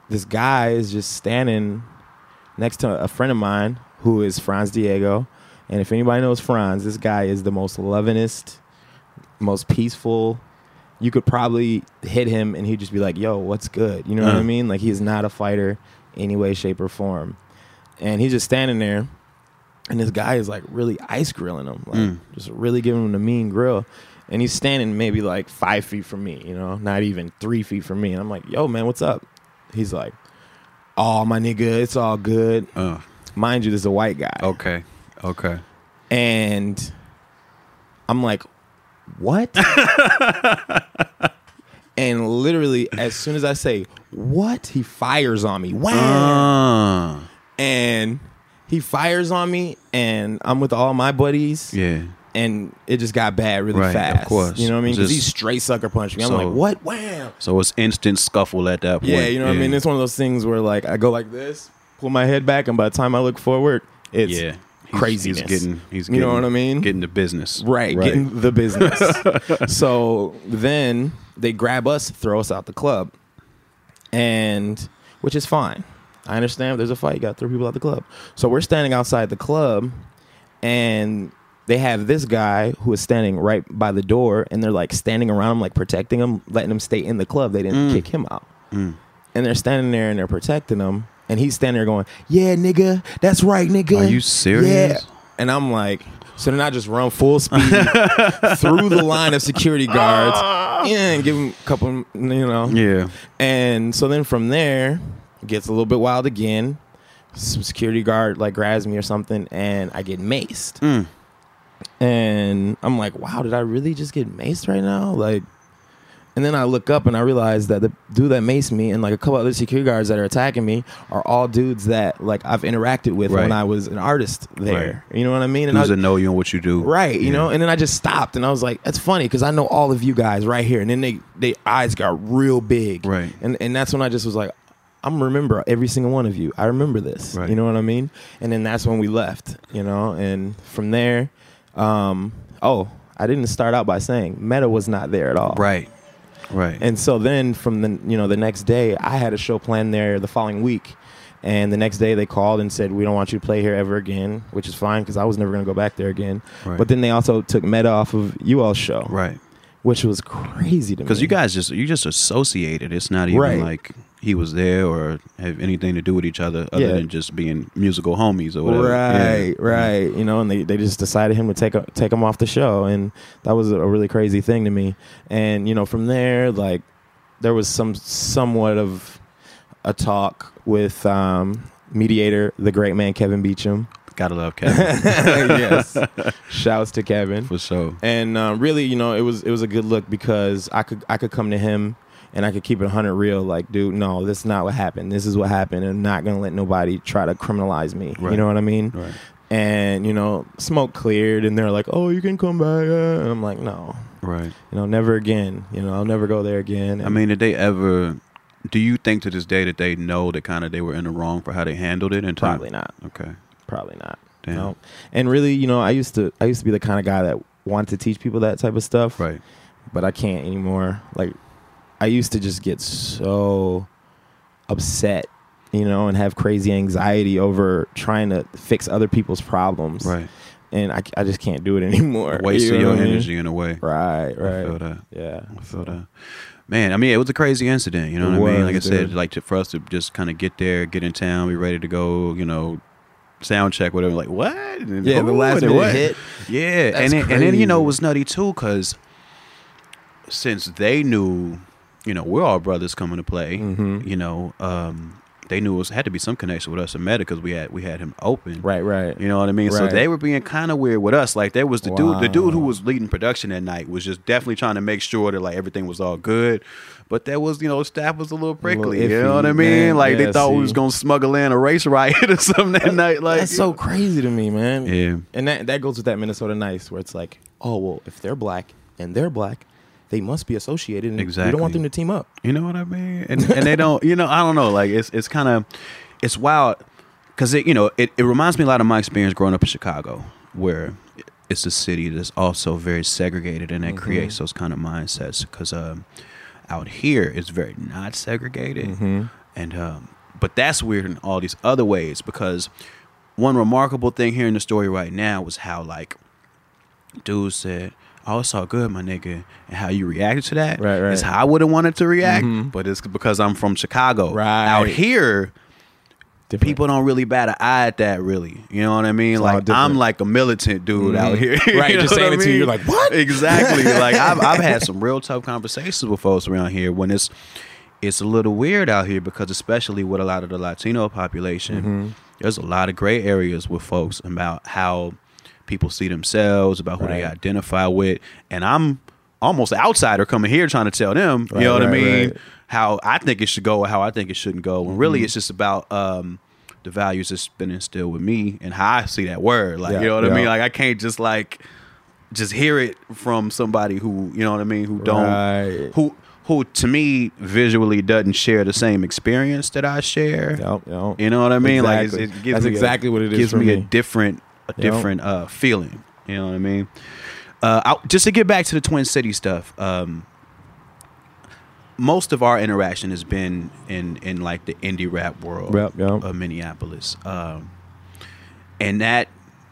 Speaker 2: this guy is just standing next to a friend of mine who is Franz Diego. And if anybody knows Franz, this guy is the most lovingest, most peaceful. You could probably hit him and he'd just be like, "Yo, what's good?" You know what I mean? Like he's not a fighter any way, shape, or form. And he's just standing there, and this guy is like really ice grilling him, like
Speaker 1: Mm.
Speaker 2: just really giving him the mean grill. And he's standing maybe like five feet from me, you know, not even three feet from me. And I'm like, "Yo, man, what's up?" He's like, "Oh, my nigga, it's all good."
Speaker 1: Uh,
Speaker 2: Mind you, this is a white guy.
Speaker 1: okay, okay.
Speaker 2: And I'm like, what? [LAUGHS] and literally, as soon as I say, what? He fires on me. Wow.
Speaker 1: Ah,
Speaker 2: and he fires on me, and I'm with all my buddies,
Speaker 1: yeah.
Speaker 2: and it just got bad really
Speaker 1: Right, of
Speaker 2: fast.
Speaker 1: course.
Speaker 2: You know what I mean? Because he straight sucker punched me. I'm
Speaker 1: So-
Speaker 2: like, what? Wow.
Speaker 1: So it's instant scuffle at that point.
Speaker 2: Yeah, you know what I mean? It's one of those things where, like, I go like this, pull my head back, and by the time I look forward, it's
Speaker 1: yeah. He's-
Speaker 2: craziness.
Speaker 1: He's getting. He's
Speaker 2: You
Speaker 1: getting,
Speaker 2: know what I mean?
Speaker 1: Getting the business.
Speaker 2: Right, getting the business. [LAUGHS] so then they grab us, throw us out the club, and which is fine. I understand there's a fight, you got to throw people out the club. So we're standing outside the club, and they have this guy who is standing right by the door, and they're like standing around him, like protecting him, letting him stay in the club. They didn't
Speaker 1: Mm.
Speaker 2: kick him out,
Speaker 1: Mm.
Speaker 2: and they're standing there and they're protecting him, and he's standing there going, "Yeah, nigga, that's right, nigga."
Speaker 1: Are you serious?
Speaker 2: Yeah. And I'm like, so then I just run full speed [LAUGHS] through the line of security guards yeah, and give them a couple, you know.
Speaker 1: Yeah.
Speaker 2: And so then from there, it gets a little bit wild again. Some security guard like grabs me or something, and I get maced.
Speaker 1: Mm.
Speaker 2: And I'm like, wow, did I really just get maced right now? Like, and then I look up and I realize that the dude that maced me and like a couple other security guards that are attacking me are all dudes that like I've interacted with
Speaker 1: Right.
Speaker 2: when I was an artist there. You know what I mean? And I
Speaker 1: Who's to know you and what you do?
Speaker 2: Right, you
Speaker 1: Yeah.
Speaker 2: know, and then I just stopped and I was like, "That's funny because I know all of you guys right here." And then they they eyes got real big,
Speaker 1: Right.
Speaker 2: And and that's when I just was like, "I'm remember every single one of you. I remember this."
Speaker 1: Right.
Speaker 2: You know what I mean? And then that's when we left, you know, and from there, um, oh, I didn't start out by saying Meta was not there at all,
Speaker 1: Right. Right.
Speaker 2: and so then from the you know the next day, I had a show planned there the following week, and the next day they called and said we don't want you to play here ever again, which is fine because I was never going to go back there again.
Speaker 1: Right.
Speaker 2: But then they also took Meta off of you all's show,
Speaker 1: right.
Speaker 2: which was crazy to me.
Speaker 1: Because you guys just you just associated. It's not even
Speaker 2: Right.
Speaker 1: like he was there or have anything to do with each other other
Speaker 2: Yeah.
Speaker 1: than just being musical homies or whatever.
Speaker 2: Right,
Speaker 1: Yeah.
Speaker 2: right. You know, and they, they just decided him to take a, take him off the show, and that was a really crazy thing to me. And you know, from there, like there was some somewhat of a talk with um, mediator, the great man Kevin Beacham.
Speaker 1: Gotta love Kevin [LAUGHS]
Speaker 2: yes, [LAUGHS] shouts to Kevin.
Speaker 1: for sure.
Speaker 2: And um, really, you know, it was it was a good look because I could I could come to him and I could keep it hundred real. Like, dude, no, this is not what happened. This is what happened, and I'm not gonna let nobody try to criminalize me.
Speaker 1: Right.
Speaker 2: You know what I mean?
Speaker 1: Right.
Speaker 2: And you know, smoke cleared, and they're like, "Oh, you can come back." uh," And I'm like, "No,
Speaker 1: Right.
Speaker 2: you know, never again. You know, I'll never go there again."
Speaker 1: I mean, did they ever? Do you think to this day that they know that kind of they were in the wrong for how they handled it? Time?
Speaker 2: probably not.
Speaker 1: Okay.
Speaker 2: Probably not.
Speaker 1: Damn.
Speaker 2: No. And really, you know, I used to I used to be the kind of guy that wanted to teach people that type of stuff.
Speaker 1: Right.
Speaker 2: but I can't anymore. Like I used to just get so upset, you know, and have crazy anxiety over trying to fix other people's problems.
Speaker 1: Right.
Speaker 2: And I, I just can't do it [LAUGHS] anymore.
Speaker 1: Wasting
Speaker 2: You
Speaker 1: your
Speaker 2: what I mean?
Speaker 1: energy in a way.
Speaker 2: Right,
Speaker 1: I feel
Speaker 2: right.
Speaker 1: that.
Speaker 2: Yeah.
Speaker 1: I feel that. Man, I mean, it was a crazy incident. You know
Speaker 2: It
Speaker 1: what I mean?
Speaker 2: was,
Speaker 1: Like I said,
Speaker 2: dude.
Speaker 1: like to, for us to just kind of get there, get in town, be ready to go. You know, sound check, whatever. Like what? And
Speaker 2: Yeah, the last minute
Speaker 1: what?
Speaker 2: hit.
Speaker 1: Yeah,
Speaker 2: That's
Speaker 1: and then, and then you know it was nutty too because since they knew, you know, we're all brothers coming to play.
Speaker 2: Mhm.
Speaker 1: You know, um, they knew it was had to be some connection with us and Meta because we had we had him open.
Speaker 2: Right, right.
Speaker 1: You know what I mean? So they were being kind of weird with us. Like there was the dude, the dude who was leading production that night was just definitely trying to make sure that like everything was all good. But there was, you know, staff was a little prickly. you know what I mean?
Speaker 2: man.
Speaker 1: Like
Speaker 2: Yeah,
Speaker 1: they thought we was gonna smuggle in a race riot [LAUGHS] or something that night. Like
Speaker 2: That's so crazy to me, man.
Speaker 1: Yeah.
Speaker 2: And that that goes with that Minnesota nice where it's like, oh well, if they're black and they're black, they must be associated, and we
Speaker 1: Exactly.
Speaker 2: don't want them to team up.
Speaker 1: You know what I mean? And and they don't. You know, I don't know. Like it's it's kind of it's wild because it you know it, it reminds me a lot of my experience growing up in Chicago, where it's a city that's also very segregated and that creates those kind of mindsets. Because um, out here it's very not segregated, and um, but that's weird in all these other ways because one remarkable thing here in the story right now was how like dude said, "Oh, it's all good, my nigga," and how you reacted to that
Speaker 2: Right, right.
Speaker 1: is how I would have wanted to react, but it's because I'm from Chicago.
Speaker 2: Right.
Speaker 1: out here,
Speaker 2: Different.
Speaker 1: people don't really bat an eye at that. Really, you know what I mean?
Speaker 2: It's
Speaker 1: like I'm like a militant dude out here. [LAUGHS]
Speaker 2: Right,
Speaker 1: You
Speaker 2: just saying
Speaker 1: I
Speaker 2: it to you, you're like, "What?"
Speaker 1: Exactly. [LAUGHS] like I've I've had some real tough conversations with folks around here when it's it's a little weird out here because especially with a lot of the Latino population,
Speaker 2: Mm-hmm.
Speaker 1: there's a lot of gray areas with folks about how people see themselves, about who they identify with, and I'm almost an outsider coming here trying to tell them,
Speaker 2: Right,
Speaker 1: you know what I mean,
Speaker 2: right.
Speaker 1: how I think it should go or how I think it shouldn't go. When
Speaker 2: Mm-hmm.
Speaker 1: really it's just about um, the values that's been instilled with me and how I see that word. Like
Speaker 2: Yeah,
Speaker 1: you know what I mean? Like I can't just like just hear it from somebody who you know what I mean, who don't
Speaker 2: Right.
Speaker 1: who who to me visually doesn't share the same experience that I share.
Speaker 2: Yep, yep.
Speaker 1: You know what I mean? Like
Speaker 2: Exactly.
Speaker 1: it's, it gives
Speaker 2: That's
Speaker 1: me a-
Speaker 2: exactly what it is
Speaker 1: Gives
Speaker 2: for
Speaker 1: me, a different a
Speaker 2: Yep.
Speaker 1: different uh, feeling. You know what I mean? Uh, I, just to get back to the Twin City stuff. Um, most of our interaction has been in in like the indie rap world
Speaker 2: yep.
Speaker 1: of Minneapolis, um, and that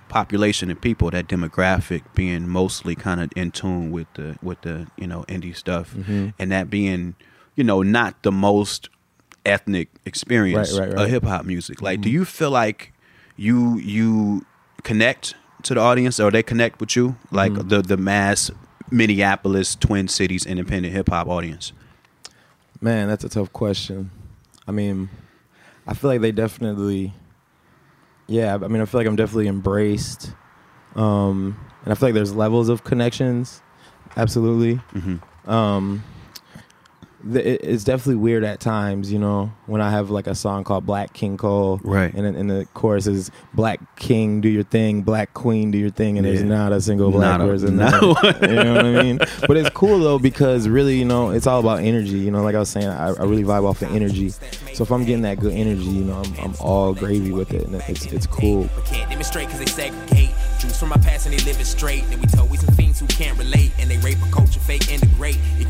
Speaker 1: population of people, that demographic, being mostly kind of in tune with the with the you know indie stuff,
Speaker 2: Mm-hmm.
Speaker 1: and that being you know not the most ethnic experience
Speaker 2: Right, right,
Speaker 1: of hip hop music. Like, do you feel like you you connect to the audience, or they connect with you, like
Speaker 2: Mm-hmm.
Speaker 1: the the mass Minneapolis, Twin Cities, independent hip hop audience?
Speaker 2: Man, that's a tough question. I mean, I feel like they definitely, yeah. I mean, I feel like I'm definitely embraced, um, and I feel like there's levels of connections. Absolutely.
Speaker 1: Mm-hmm.
Speaker 2: Um, it's definitely weird at times, you know, when I have like a song called Black King Cole,
Speaker 1: Right.
Speaker 2: And, then- and the chorus is Black King, do your thing, Black Queen, do your thing, and there's not a single black
Speaker 1: Not a-
Speaker 2: person.
Speaker 1: no.
Speaker 2: there. [LAUGHS] you know what I mean? But it's cool though because really, you know, it's all about energy. You know, like I was saying, I, I really vibe off of energy. So if I'm getting that good energy, you know, I'm, I'm all gravy with it, and it's it's cool.
Speaker 3: But can't demonstrate cause they segregate. Jews from my past and they live it straight. And we told we some fiends who can't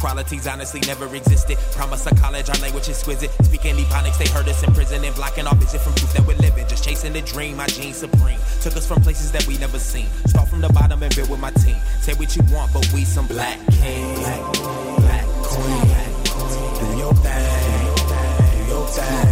Speaker 3: Equalities honestly never existed. Promise of college, our language exquisite. Speaking ebonics, they heard us in prison and blocking from proof that we're living. Just chasing the dream, my supreme. Took us from places that we never seen. Start from the bottom and build with my team. Say what you want, but we some black king. Black, black queen. Do your thing. Do your thing.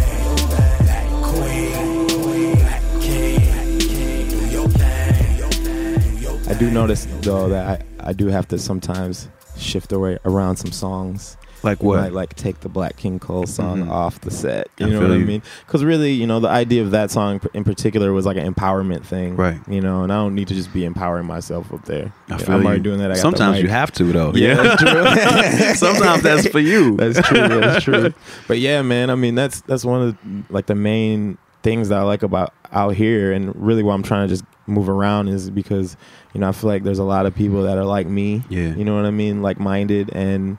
Speaker 2: I do notice though that I, I do have to sometimes shift away around some songs.
Speaker 1: Like what?
Speaker 2: might like take the Black King Cole song
Speaker 1: Mhm.
Speaker 2: off the set. You
Speaker 1: I
Speaker 2: know what I mean? Because really, you know, the idea of that song in particular was like an empowerment thing,
Speaker 1: Right.
Speaker 2: You know, and I don't need to just be empowering myself up there.
Speaker 1: I feel
Speaker 2: I'm
Speaker 1: you.
Speaker 2: already doing that. I got
Speaker 1: Sometimes you have to though.
Speaker 2: Yeah, that's true. [LAUGHS] [LAUGHS]
Speaker 1: Sometimes that's for you.
Speaker 2: That's true. That's true. [LAUGHS] But yeah, man. I mean, that's that's one of the, like the main things that I like about out here, and really why I'm trying to just move around is because you know I feel like there's a lot of people that are like me.
Speaker 1: Yeah.
Speaker 2: You know what I mean? Like minded and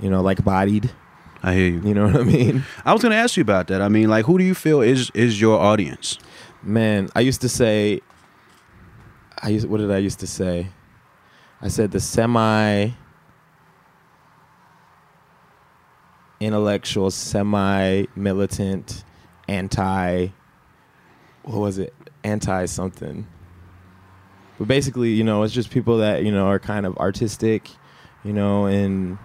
Speaker 2: you know like bodied.
Speaker 1: I hear you.
Speaker 2: You know what I mean?
Speaker 1: I was gonna ask you about that. I mean, like, who do you feel is is your audience?
Speaker 2: Man, I used to say. I used. What did I used to say? I said the semi. Intellectual, semi militant, anti. What was it? Anti something. But basically, you know, it's just people that you know are kind of artistic, you know, and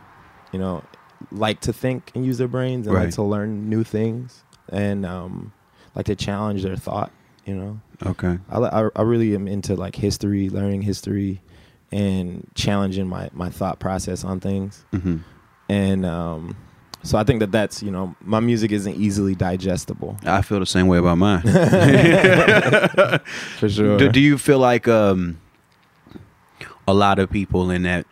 Speaker 2: you know, like to think and use their brains and
Speaker 1: Right.
Speaker 2: like to learn new things and um, like to challenge their thought. You know,
Speaker 1: Okay.
Speaker 2: I, I I really am into like history, learning history, and challenging my my thought process on things.
Speaker 1: Mm-hmm.
Speaker 2: And um, so I think that that's you know my music isn't easily digestible
Speaker 1: I feel the same way about mine. [LAUGHS]
Speaker 2: for sure.
Speaker 1: do, do you feel like um, a lot of people in that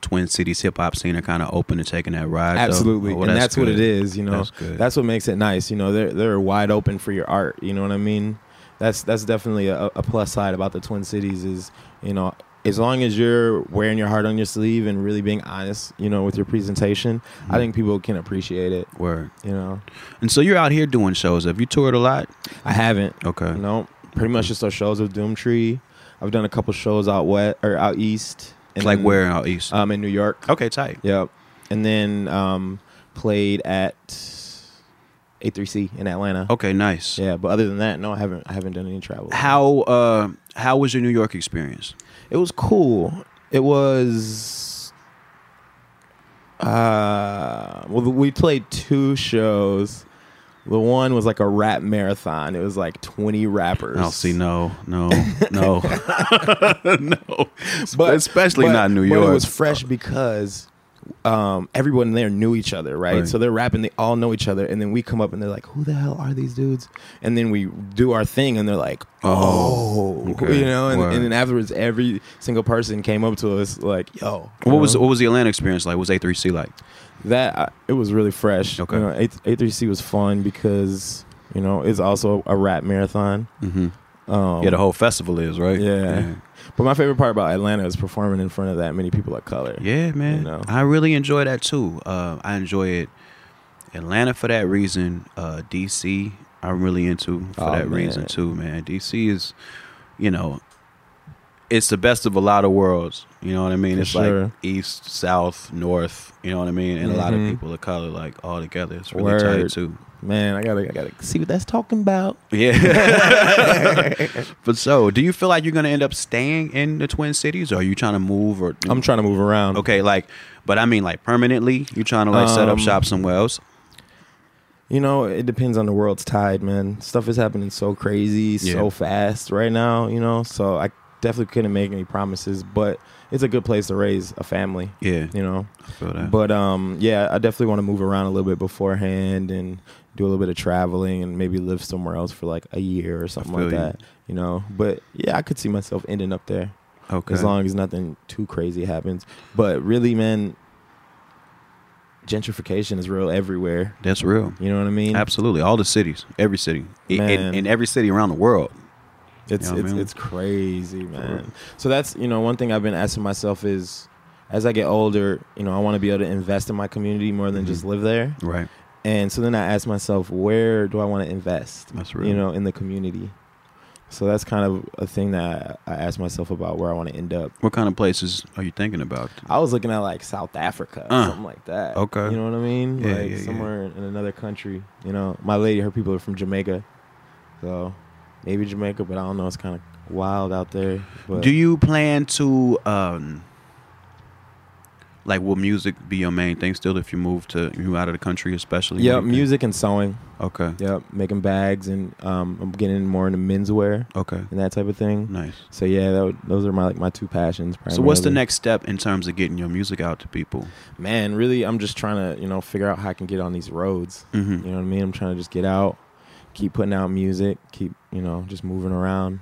Speaker 1: Twin Cities hip hop scene are kind of open to taking that ride?
Speaker 2: Absolutely,
Speaker 1: Oh,
Speaker 2: and that's what it is. You know,
Speaker 1: That's good.
Speaker 2: that's what makes it nice. You know, they're they're wide open for your art. You know what I mean? That's that's definitely a, a plus side about the Twin Cities is you know as long as you're wearing your heart on your sleeve and really being honest, you know, with your presentation,
Speaker 1: Mm-hmm.
Speaker 2: I think people can appreciate it.
Speaker 1: Word.
Speaker 2: You know,
Speaker 1: And so you're out here doing shows. Have you toured a lot?
Speaker 2: I haven't.
Speaker 1: Okay.
Speaker 2: No, pretty much just those shows with Doomtree. I've done a couple shows out west or out east.
Speaker 1: It's like
Speaker 2: then,
Speaker 1: where out east?
Speaker 2: Um, in New York.
Speaker 1: okay, tight.
Speaker 2: Yep. And then um, played at A3C in Atlanta.
Speaker 1: Okay, nice.
Speaker 2: Yeah, but other than that, no, I haven't. I haven't done any travel.
Speaker 1: How uh how was your New York experience?
Speaker 2: It was cool. It was. Uh, well, we played two shows. The one was like a rap marathon. It was like twenty rappers.
Speaker 1: I'll see. No, no, [LAUGHS] no, [LAUGHS] no.
Speaker 2: but
Speaker 1: especially
Speaker 2: but-
Speaker 1: not New
Speaker 2: but
Speaker 1: York.
Speaker 2: it was fresh because um, everyone there knew each other, right?
Speaker 1: Right.
Speaker 2: So they're rapping, they all know each other, and then we come up and they're like, "Who the hell are these dudes?" And then we do our thing, and they're like,
Speaker 1: Oh,
Speaker 2: "Oh,
Speaker 1: okay.
Speaker 2: you know." And, and then afterwards, every single person came up to us like, "Yo,
Speaker 1: What was what was the Atlanta experience like? What was A3C like?
Speaker 2: that?" I, it was really fresh.
Speaker 1: Okay.
Speaker 2: you know, A three C was fun because you know it's also a rap marathon.
Speaker 1: Mm-hmm.
Speaker 2: Um,
Speaker 1: yeah, the whole festival is right.
Speaker 2: Yeah. But my favorite part about Atlanta is performing in front of that many people of color.
Speaker 1: Yeah, man.
Speaker 2: You know.
Speaker 1: I really enjoy that too. Uh, I enjoy it. Atlanta for that reason. Uh, DC, I'm really into for
Speaker 2: Oh,
Speaker 1: that
Speaker 2: man.
Speaker 1: reason too, man. DC is, you know, it's the best of a lot of worlds. You know what I mean?
Speaker 2: For
Speaker 1: it's
Speaker 2: sure.
Speaker 1: like east, south, north. You know what I mean? And a lot of
Speaker 2: Mhm.
Speaker 1: people of color, like all together. It's really tight
Speaker 2: Word.
Speaker 1: too.
Speaker 2: Man, I gotta, I gotta see what that's talking about.
Speaker 1: Yeah. [LAUGHS] but so, do you feel like you're gonna end up staying in the Twin Cities, or are you trying to move? Or
Speaker 2: I'm trying to move around.
Speaker 1: Okay, like, but I mean, like permanently, you trying to like set up
Speaker 2: Um,
Speaker 1: shop somewhere else?
Speaker 2: You know, it depends on the world's tide, man. Stuff is happening so crazy,
Speaker 1: Yeah.
Speaker 2: so fast right now. You know, so I definitely couldn't make any promises, but it's a good place to raise a family.
Speaker 1: Yeah,
Speaker 2: You know,
Speaker 1: feel that.
Speaker 2: but um, yeah, I definitely want to move around a little bit beforehand and do a little bit of traveling and maybe live somewhere else for like a year or something like
Speaker 1: you.
Speaker 2: that. You know, but yeah, I could see myself ending up there.
Speaker 1: okay,
Speaker 2: as long as nothing too crazy happens. But really, man, gentrification is real everywhere.
Speaker 1: that's real.
Speaker 2: You know what I mean?
Speaker 1: Absolutely, all the cities, every city, I- in, in every city around the world.
Speaker 2: It's
Speaker 1: You know what I
Speaker 2: it's
Speaker 1: mean?
Speaker 2: it's crazy, man. So that's you know one thing I've been asking myself is, as I get older, you know, I want to be able to invest in my community more than
Speaker 1: Mhm.
Speaker 2: just live there.
Speaker 1: Right.
Speaker 2: And so then I ask myself, where do I want to invest?
Speaker 1: That's real.
Speaker 2: You know, in the community. So that's kind of a thing that I, I ask myself about where I want to end up.
Speaker 1: What kind of places are you thinking about?
Speaker 2: I was looking at like South Africa,
Speaker 1: Uh,
Speaker 2: something like that.
Speaker 1: okay.
Speaker 2: you know what I mean?
Speaker 1: Yeah,
Speaker 2: like
Speaker 1: yeah, yeah.
Speaker 2: somewhere in another country. You know, my lady, her people are from Jamaica, so maybe Jamaica, but I don't know. It's kind of wild out there. But
Speaker 1: Do you plan to, um, like, will music be your main thing still if you move to you out of the country, especially?
Speaker 2: Yeah,
Speaker 1: What do you think?
Speaker 2: music and sewing.
Speaker 1: Okay.
Speaker 2: Yep, making bags and um, I'm getting more into menswear
Speaker 1: Okay.
Speaker 2: and that type of thing.
Speaker 1: Nice.
Speaker 2: So yeah, that those are my like my two passions.
Speaker 1: So, what's the next step in terms of getting your music out to people?
Speaker 2: Man, really, I'm just trying to you know figure out how I can get on these roads.
Speaker 1: Mm-hmm.
Speaker 2: You know what I mean? I'm trying to just get out, keep putting out music, keep you know just moving around,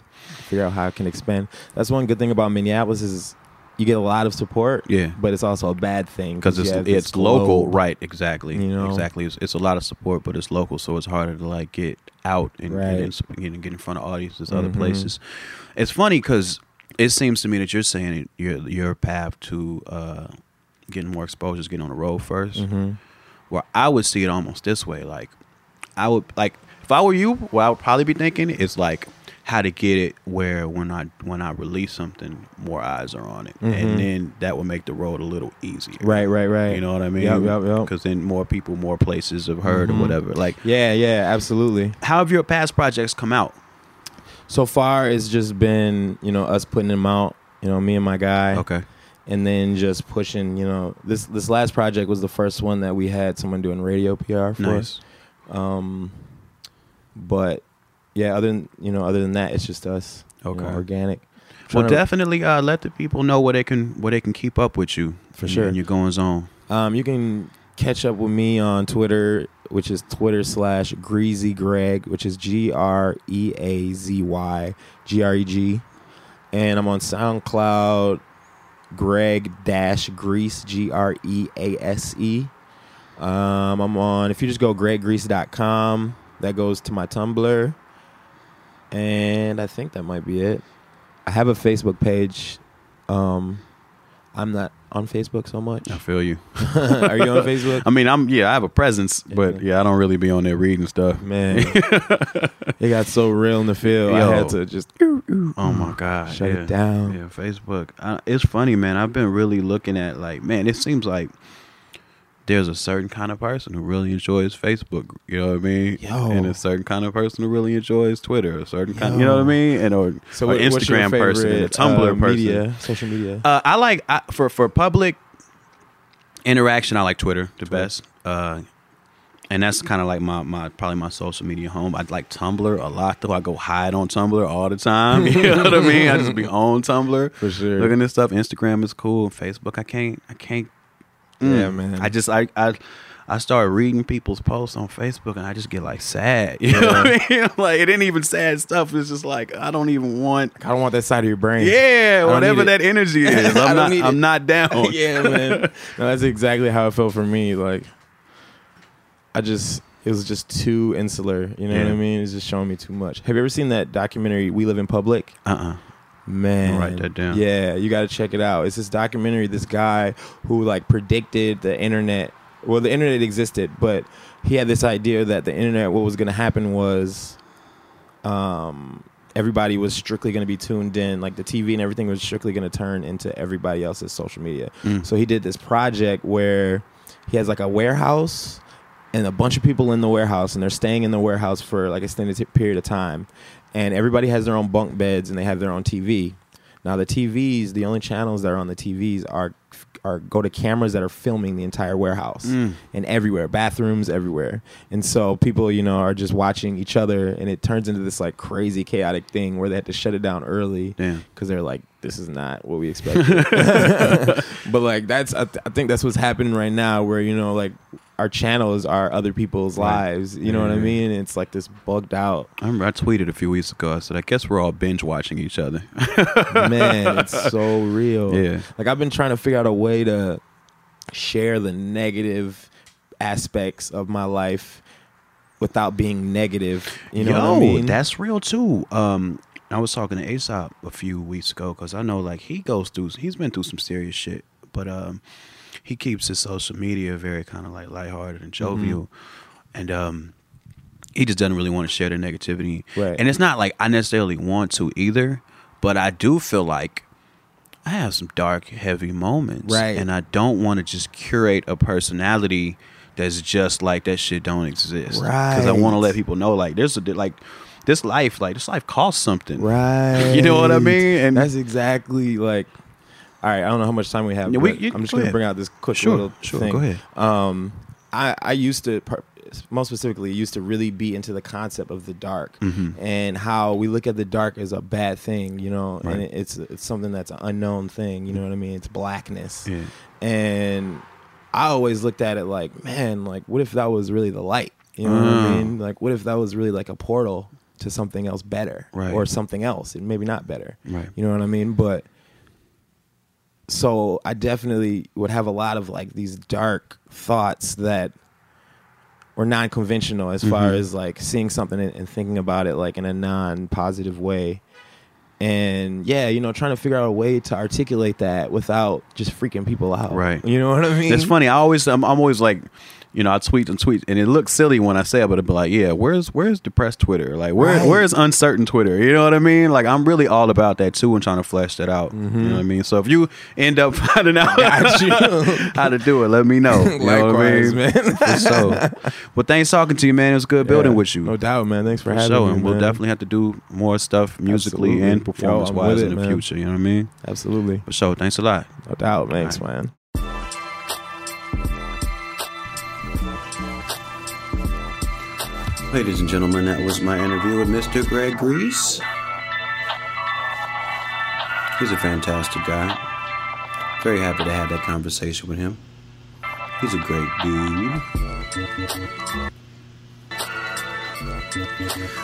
Speaker 2: figure out how I can expand. That's one good thing about Minneapolis is you get a lot of support,
Speaker 1: Yeah.
Speaker 2: but it's also a bad thing
Speaker 1: because it's
Speaker 2: you have this
Speaker 1: it's local,
Speaker 2: globe.
Speaker 1: right? Exactly,
Speaker 2: You know?
Speaker 1: exactly. It's, it's a lot of support, but it's local, so it's harder to like get out and,
Speaker 2: Right.
Speaker 1: and, and get, in- get in front of audiences other
Speaker 2: Mhm.
Speaker 1: places. It's funny because it seems to me that you're saying it, your your path to uh, getting more exposure is getting on the road 1st
Speaker 2: Mhm.
Speaker 1: Where I would see it almost this way, like I would like if I were you, what I would probably be thinking is like how to get it where when I when I release something, more eyes are on it,
Speaker 2: Mhm.
Speaker 1: and then that would make the road a little easier.
Speaker 2: Right, right, right.
Speaker 1: You know what I mean?
Speaker 2: Yep, yep, yep.
Speaker 1: Because then more people, more places have heard
Speaker 2: Mhm.
Speaker 1: or whatever. Like,
Speaker 2: Yeah, yeah, absolutely.
Speaker 1: how have your past projects come out?
Speaker 2: So far, it's just been you know us putting them out. You know, me and my guy.
Speaker 1: Okay.
Speaker 2: and then just pushing. You know, this this last project was the first one that we had someone doing radio PR for.
Speaker 1: Nice.
Speaker 2: Um, but yeah, other than you know, other than that, it's just us. you
Speaker 1: Okay.
Speaker 2: know, organic.
Speaker 1: Well,
Speaker 2: Trying to-
Speaker 1: definitely uh, let the people know where they can where they can keep up with you
Speaker 2: For
Speaker 1: and-
Speaker 2: sure.
Speaker 1: And your goings on.
Speaker 2: Um, you can catch up with me on Twitter, which is Twitter slash Greasy Greg, which is G R E A Z Y G R E G, and I'm on SoundCloud, Greg dash Grease G R E A S E. Um, I'm on. If you just go greggrease.com, that goes to my Tumblr, and I think that might be it. I have a Facebook page. Um, I'm not on Facebook so much.
Speaker 1: I feel you. [LAUGHS]
Speaker 2: Are you on Facebook?
Speaker 1: I mean, I'm yeah, I have a presence, but yeah, I don't really be on there reading stuff.
Speaker 2: Man, [LAUGHS] it got so real in the field. I had to just
Speaker 1: Oh my god,
Speaker 2: Shut it
Speaker 1: yeah.
Speaker 2: down.
Speaker 1: Yeah, Facebook. I, it's funny, man. I've been really looking at like, man, it seems like there's a certain kind of person who really enjoys Facebook. You know what I mean?
Speaker 2: Yo.
Speaker 1: And a certain kind of person who really enjoys Twitter. A certain kind, you know what I mean? And or,
Speaker 2: so.
Speaker 1: or
Speaker 2: what-
Speaker 1: Instagram person and a Tumblr
Speaker 2: uh,
Speaker 1: person.
Speaker 2: media, social media.
Speaker 1: Uh, I like I, for for public interaction. I like Twitter the best, uh, and that's kind of like my my probably my social media home. I like Tumblr a lot though. I go hide on Tumblr all the time. [LAUGHS] You know what I mean? I just be on Tumblr
Speaker 2: For sure.
Speaker 1: looking at stuff. Instagram is cool. Facebook, I can't I can't.
Speaker 2: Yeah, man.
Speaker 1: I just I I. I start reading people's posts on Facebook and I just get like sad. [LAUGHS] You know what I mean? [LAUGHS] Like it ain't even sad stuff. It's just like I don't even want
Speaker 2: I don't want that side of your brain.
Speaker 1: yeah, whatever that energy [LAUGHS] is. I'm
Speaker 2: don't
Speaker 1: I'm
Speaker 2: it.
Speaker 1: not down.
Speaker 2: yeah, man. No, that's exactly how it felt for me. Like, I just it was just too insular. You know what I mean? It's just showing me too much. Have you ever seen that documentary "We Live in Public"?
Speaker 1: Uh. uh
Speaker 2: Man,
Speaker 1: I'll write that down.
Speaker 2: Yeah, you got to check it out. It's this documentary. This guy who like predicted the internet. Well, the internet existed, but he had this idea that the internet. What was going to happen was, um, everybody was strictly going to be tuned in. Like the TV and everything was strictly going to turn into everybody else's social media.
Speaker 1: Mm.
Speaker 2: So he did this project where he has like a warehouse and a bunch of people in the warehouse and they're staying in the warehouse for like a extended period of time and everybody has their own bunk beds and they have their own TV. Now the TVs, the only channels that are on the TVs are are go to cameras that are filming the entire warehouse
Speaker 1: Mm.
Speaker 2: and everywhere, bathrooms everywhere. And so people, you know, are just watching each other and it turns into this like crazy chaotic thing where they had to shut it down early because they're like, this is not what we expected. [LAUGHS] [LAUGHS] but like that's I, th- I think that's what's happening right now where you know like our channels are other people's
Speaker 1: Right.
Speaker 2: lives you know what i mean it's like this bugged out
Speaker 1: I remember I tweeted a few weeks ago. I said, I guess we're all binge watching each other.
Speaker 2: man it's [LAUGHS] so real
Speaker 1: Yeah.
Speaker 2: like i've been trying to figure out a way to share the negative aspects of my life without being negative you know
Speaker 1: Yo,
Speaker 2: what i mean
Speaker 1: that's real too. Um, I was talking to Aesop a few weeks ago because I know like he goes through. He's been through some serious shit, but um, he keeps his social media very kind of like lighthearted and jovial,
Speaker 2: Mm-hmm.
Speaker 1: and um, he just doesn't really want to share the negativity.
Speaker 2: Right.
Speaker 1: And it's not like I necessarily want to either, but I do feel like I have some dark, heavy moments,
Speaker 2: Right.
Speaker 1: And I don't want to just curate a personality that's just like that shit don't exist, right? Because I want to let people know like there's a like this life like this life costs something,
Speaker 2: right [LAUGHS]
Speaker 1: You know what I mean? And-
Speaker 2: that's exactly like all right i don't know how much time we have
Speaker 1: Yeah, we-
Speaker 2: but
Speaker 1: you-
Speaker 2: i'm just
Speaker 1: go
Speaker 2: gonna
Speaker 1: ahead.
Speaker 2: bring out this quick
Speaker 1: Sure,
Speaker 2: little
Speaker 1: sure,
Speaker 2: thing
Speaker 1: go ahead.
Speaker 2: um i i used to most specifically used to really be into the concept of the dark
Speaker 1: Mhm.
Speaker 2: and how we look at the dark as a bad thing you know
Speaker 1: Right.
Speaker 2: and it, it's it's something that's an unknown thing you know what i mean it's blackness
Speaker 1: Yeah.
Speaker 2: and I always looked at it like, man, like what if that was really the light? You know what I
Speaker 1: Mm.
Speaker 2: mean? Like what if that was really like a portal to something else better,
Speaker 1: Right.
Speaker 2: or something else, and maybe not better.
Speaker 1: Right.
Speaker 2: You know what I mean? But so I definitely would have a lot of like these dark thoughts that were non-conventional as far
Speaker 1: Mhm.
Speaker 2: as like seeing something and, and thinking about it like in a non-positive way and yeah you know trying to figure out a way to articulate that without just freaking people out
Speaker 1: Right.
Speaker 2: you know what i mean
Speaker 1: It's funny. I always, I'm, I'm always like, you know, I tweet and tweet, and it looks silly when I say it, but I'd be like, yeah, where's where's depressed Twitter? Like, where
Speaker 2: Right.
Speaker 1: where's uncertain Twitter? You know what I mean? Like, I'm really all about that too, and trying to flesh that out.
Speaker 2: Mm-hmm.
Speaker 1: You know what I mean? So if you end up [LAUGHS] finding out [LAUGHS] how to do it, let me know. [LAUGHS] You know what I mean?
Speaker 2: man.
Speaker 1: Sure. Well, thanks talking to you, man. It was good building with you.
Speaker 2: no doubt man thanks for,
Speaker 1: For
Speaker 2: having
Speaker 1: sure,
Speaker 2: me
Speaker 1: and we'll definitely have to do more stuff musically
Speaker 2: Absolutely.
Speaker 1: and performance wise in the
Speaker 2: man.
Speaker 1: future. You know what I mean?
Speaker 2: absolutely
Speaker 1: For sure. Thanks a lot.
Speaker 2: no doubt thanks
Speaker 1: right.
Speaker 2: man
Speaker 1: Ladies and gentlemen, that was my interview with Mr. Greg Grease. He's a fantastic guy. Very happy to have that conversation with him. He's a great dude.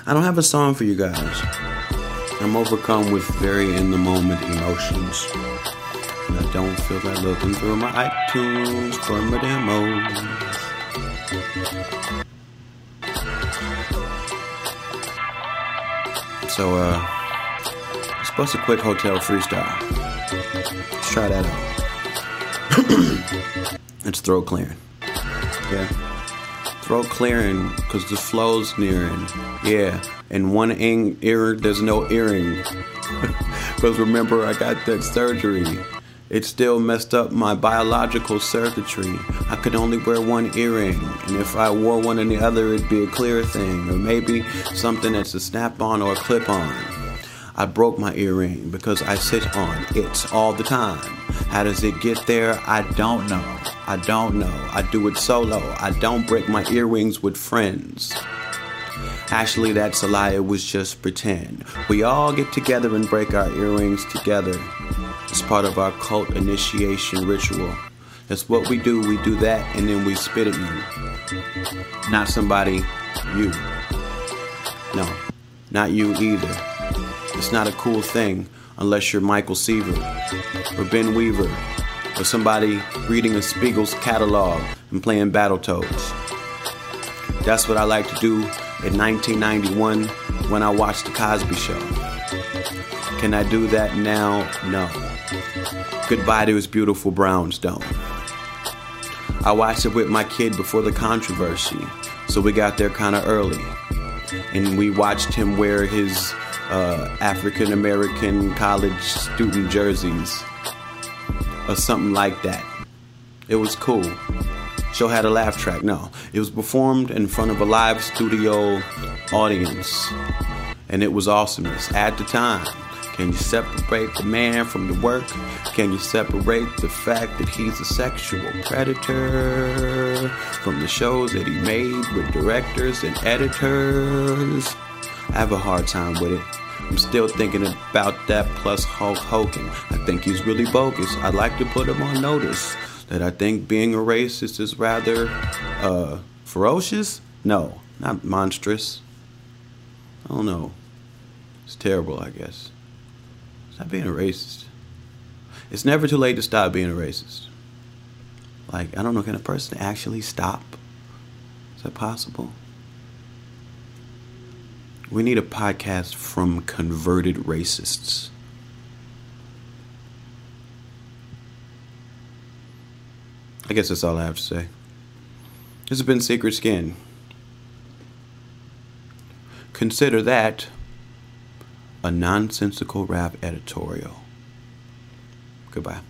Speaker 1: I don't have a song for you guys. I'm overcome with very in the moment emotions. And I don't feel like looking through my iTunes for my demos. So, uh, let's bust a quick hotel freestyle. Let's try that out. [CLEARS THROAT] it's throat clearing. Okay? Throat clearing because the flow's nearing. Yeah, and one ing- ear, there's no earring. [LAUGHS] Because remember, I got that surgery. It still messed up my biological circuitry. I could only wear one earring, and if I wore one and the other, it'd be a clear thing, or maybe something that's a snap on or a clip on. I broke my earring because I sit on it all the time. How does it get there? I don't know. I don't know. I do it solo. I don't break my earrings with friends. Actually, that's a lie. It was just pretend. We all get together and break our earrings together. It's part of our cult initiation ritual. That's what we do. We do that and then we spit at you. Not somebody, you. No, not you either. It's not a cool thing unless you're Michael Seaver or Ben Weaver or somebody reading a Spiegel's catalog and playing Battletoads. That's what I like to do in 1991 when I watched The Cosby Show. Can I do that now? No. Goodbye to his beautiful brownstone. I watched it with my kid before the controversy, so we got there kind of early. And we watched him wear his uh, African American college student jerseys or something like that. It was cool. Show had a laugh track. No, it was performed in front of a live studio audience, and it was awesomeness at the time. Can you separate the man from the work? Can you separate the fact that he's a sexual predator from the shows that he made with directors and editors? I have a hard time with it. I'm still thinking about that plus Hulk Hogan. I think he's really bogus. I'd like to put him on notice that I think being a racist is rather uh, ferocious. No, not monstrous. I don't know. It's terrible, I guess. Stop being a racist. It's never too late to stop being a racist. Like, I don't know, can a person actually stop? Is that possible? We need a podcast from converted racists. I guess that's all I have to say. This has been Secret Skin. Consider that a nonsensical rap editorial. Goodbye.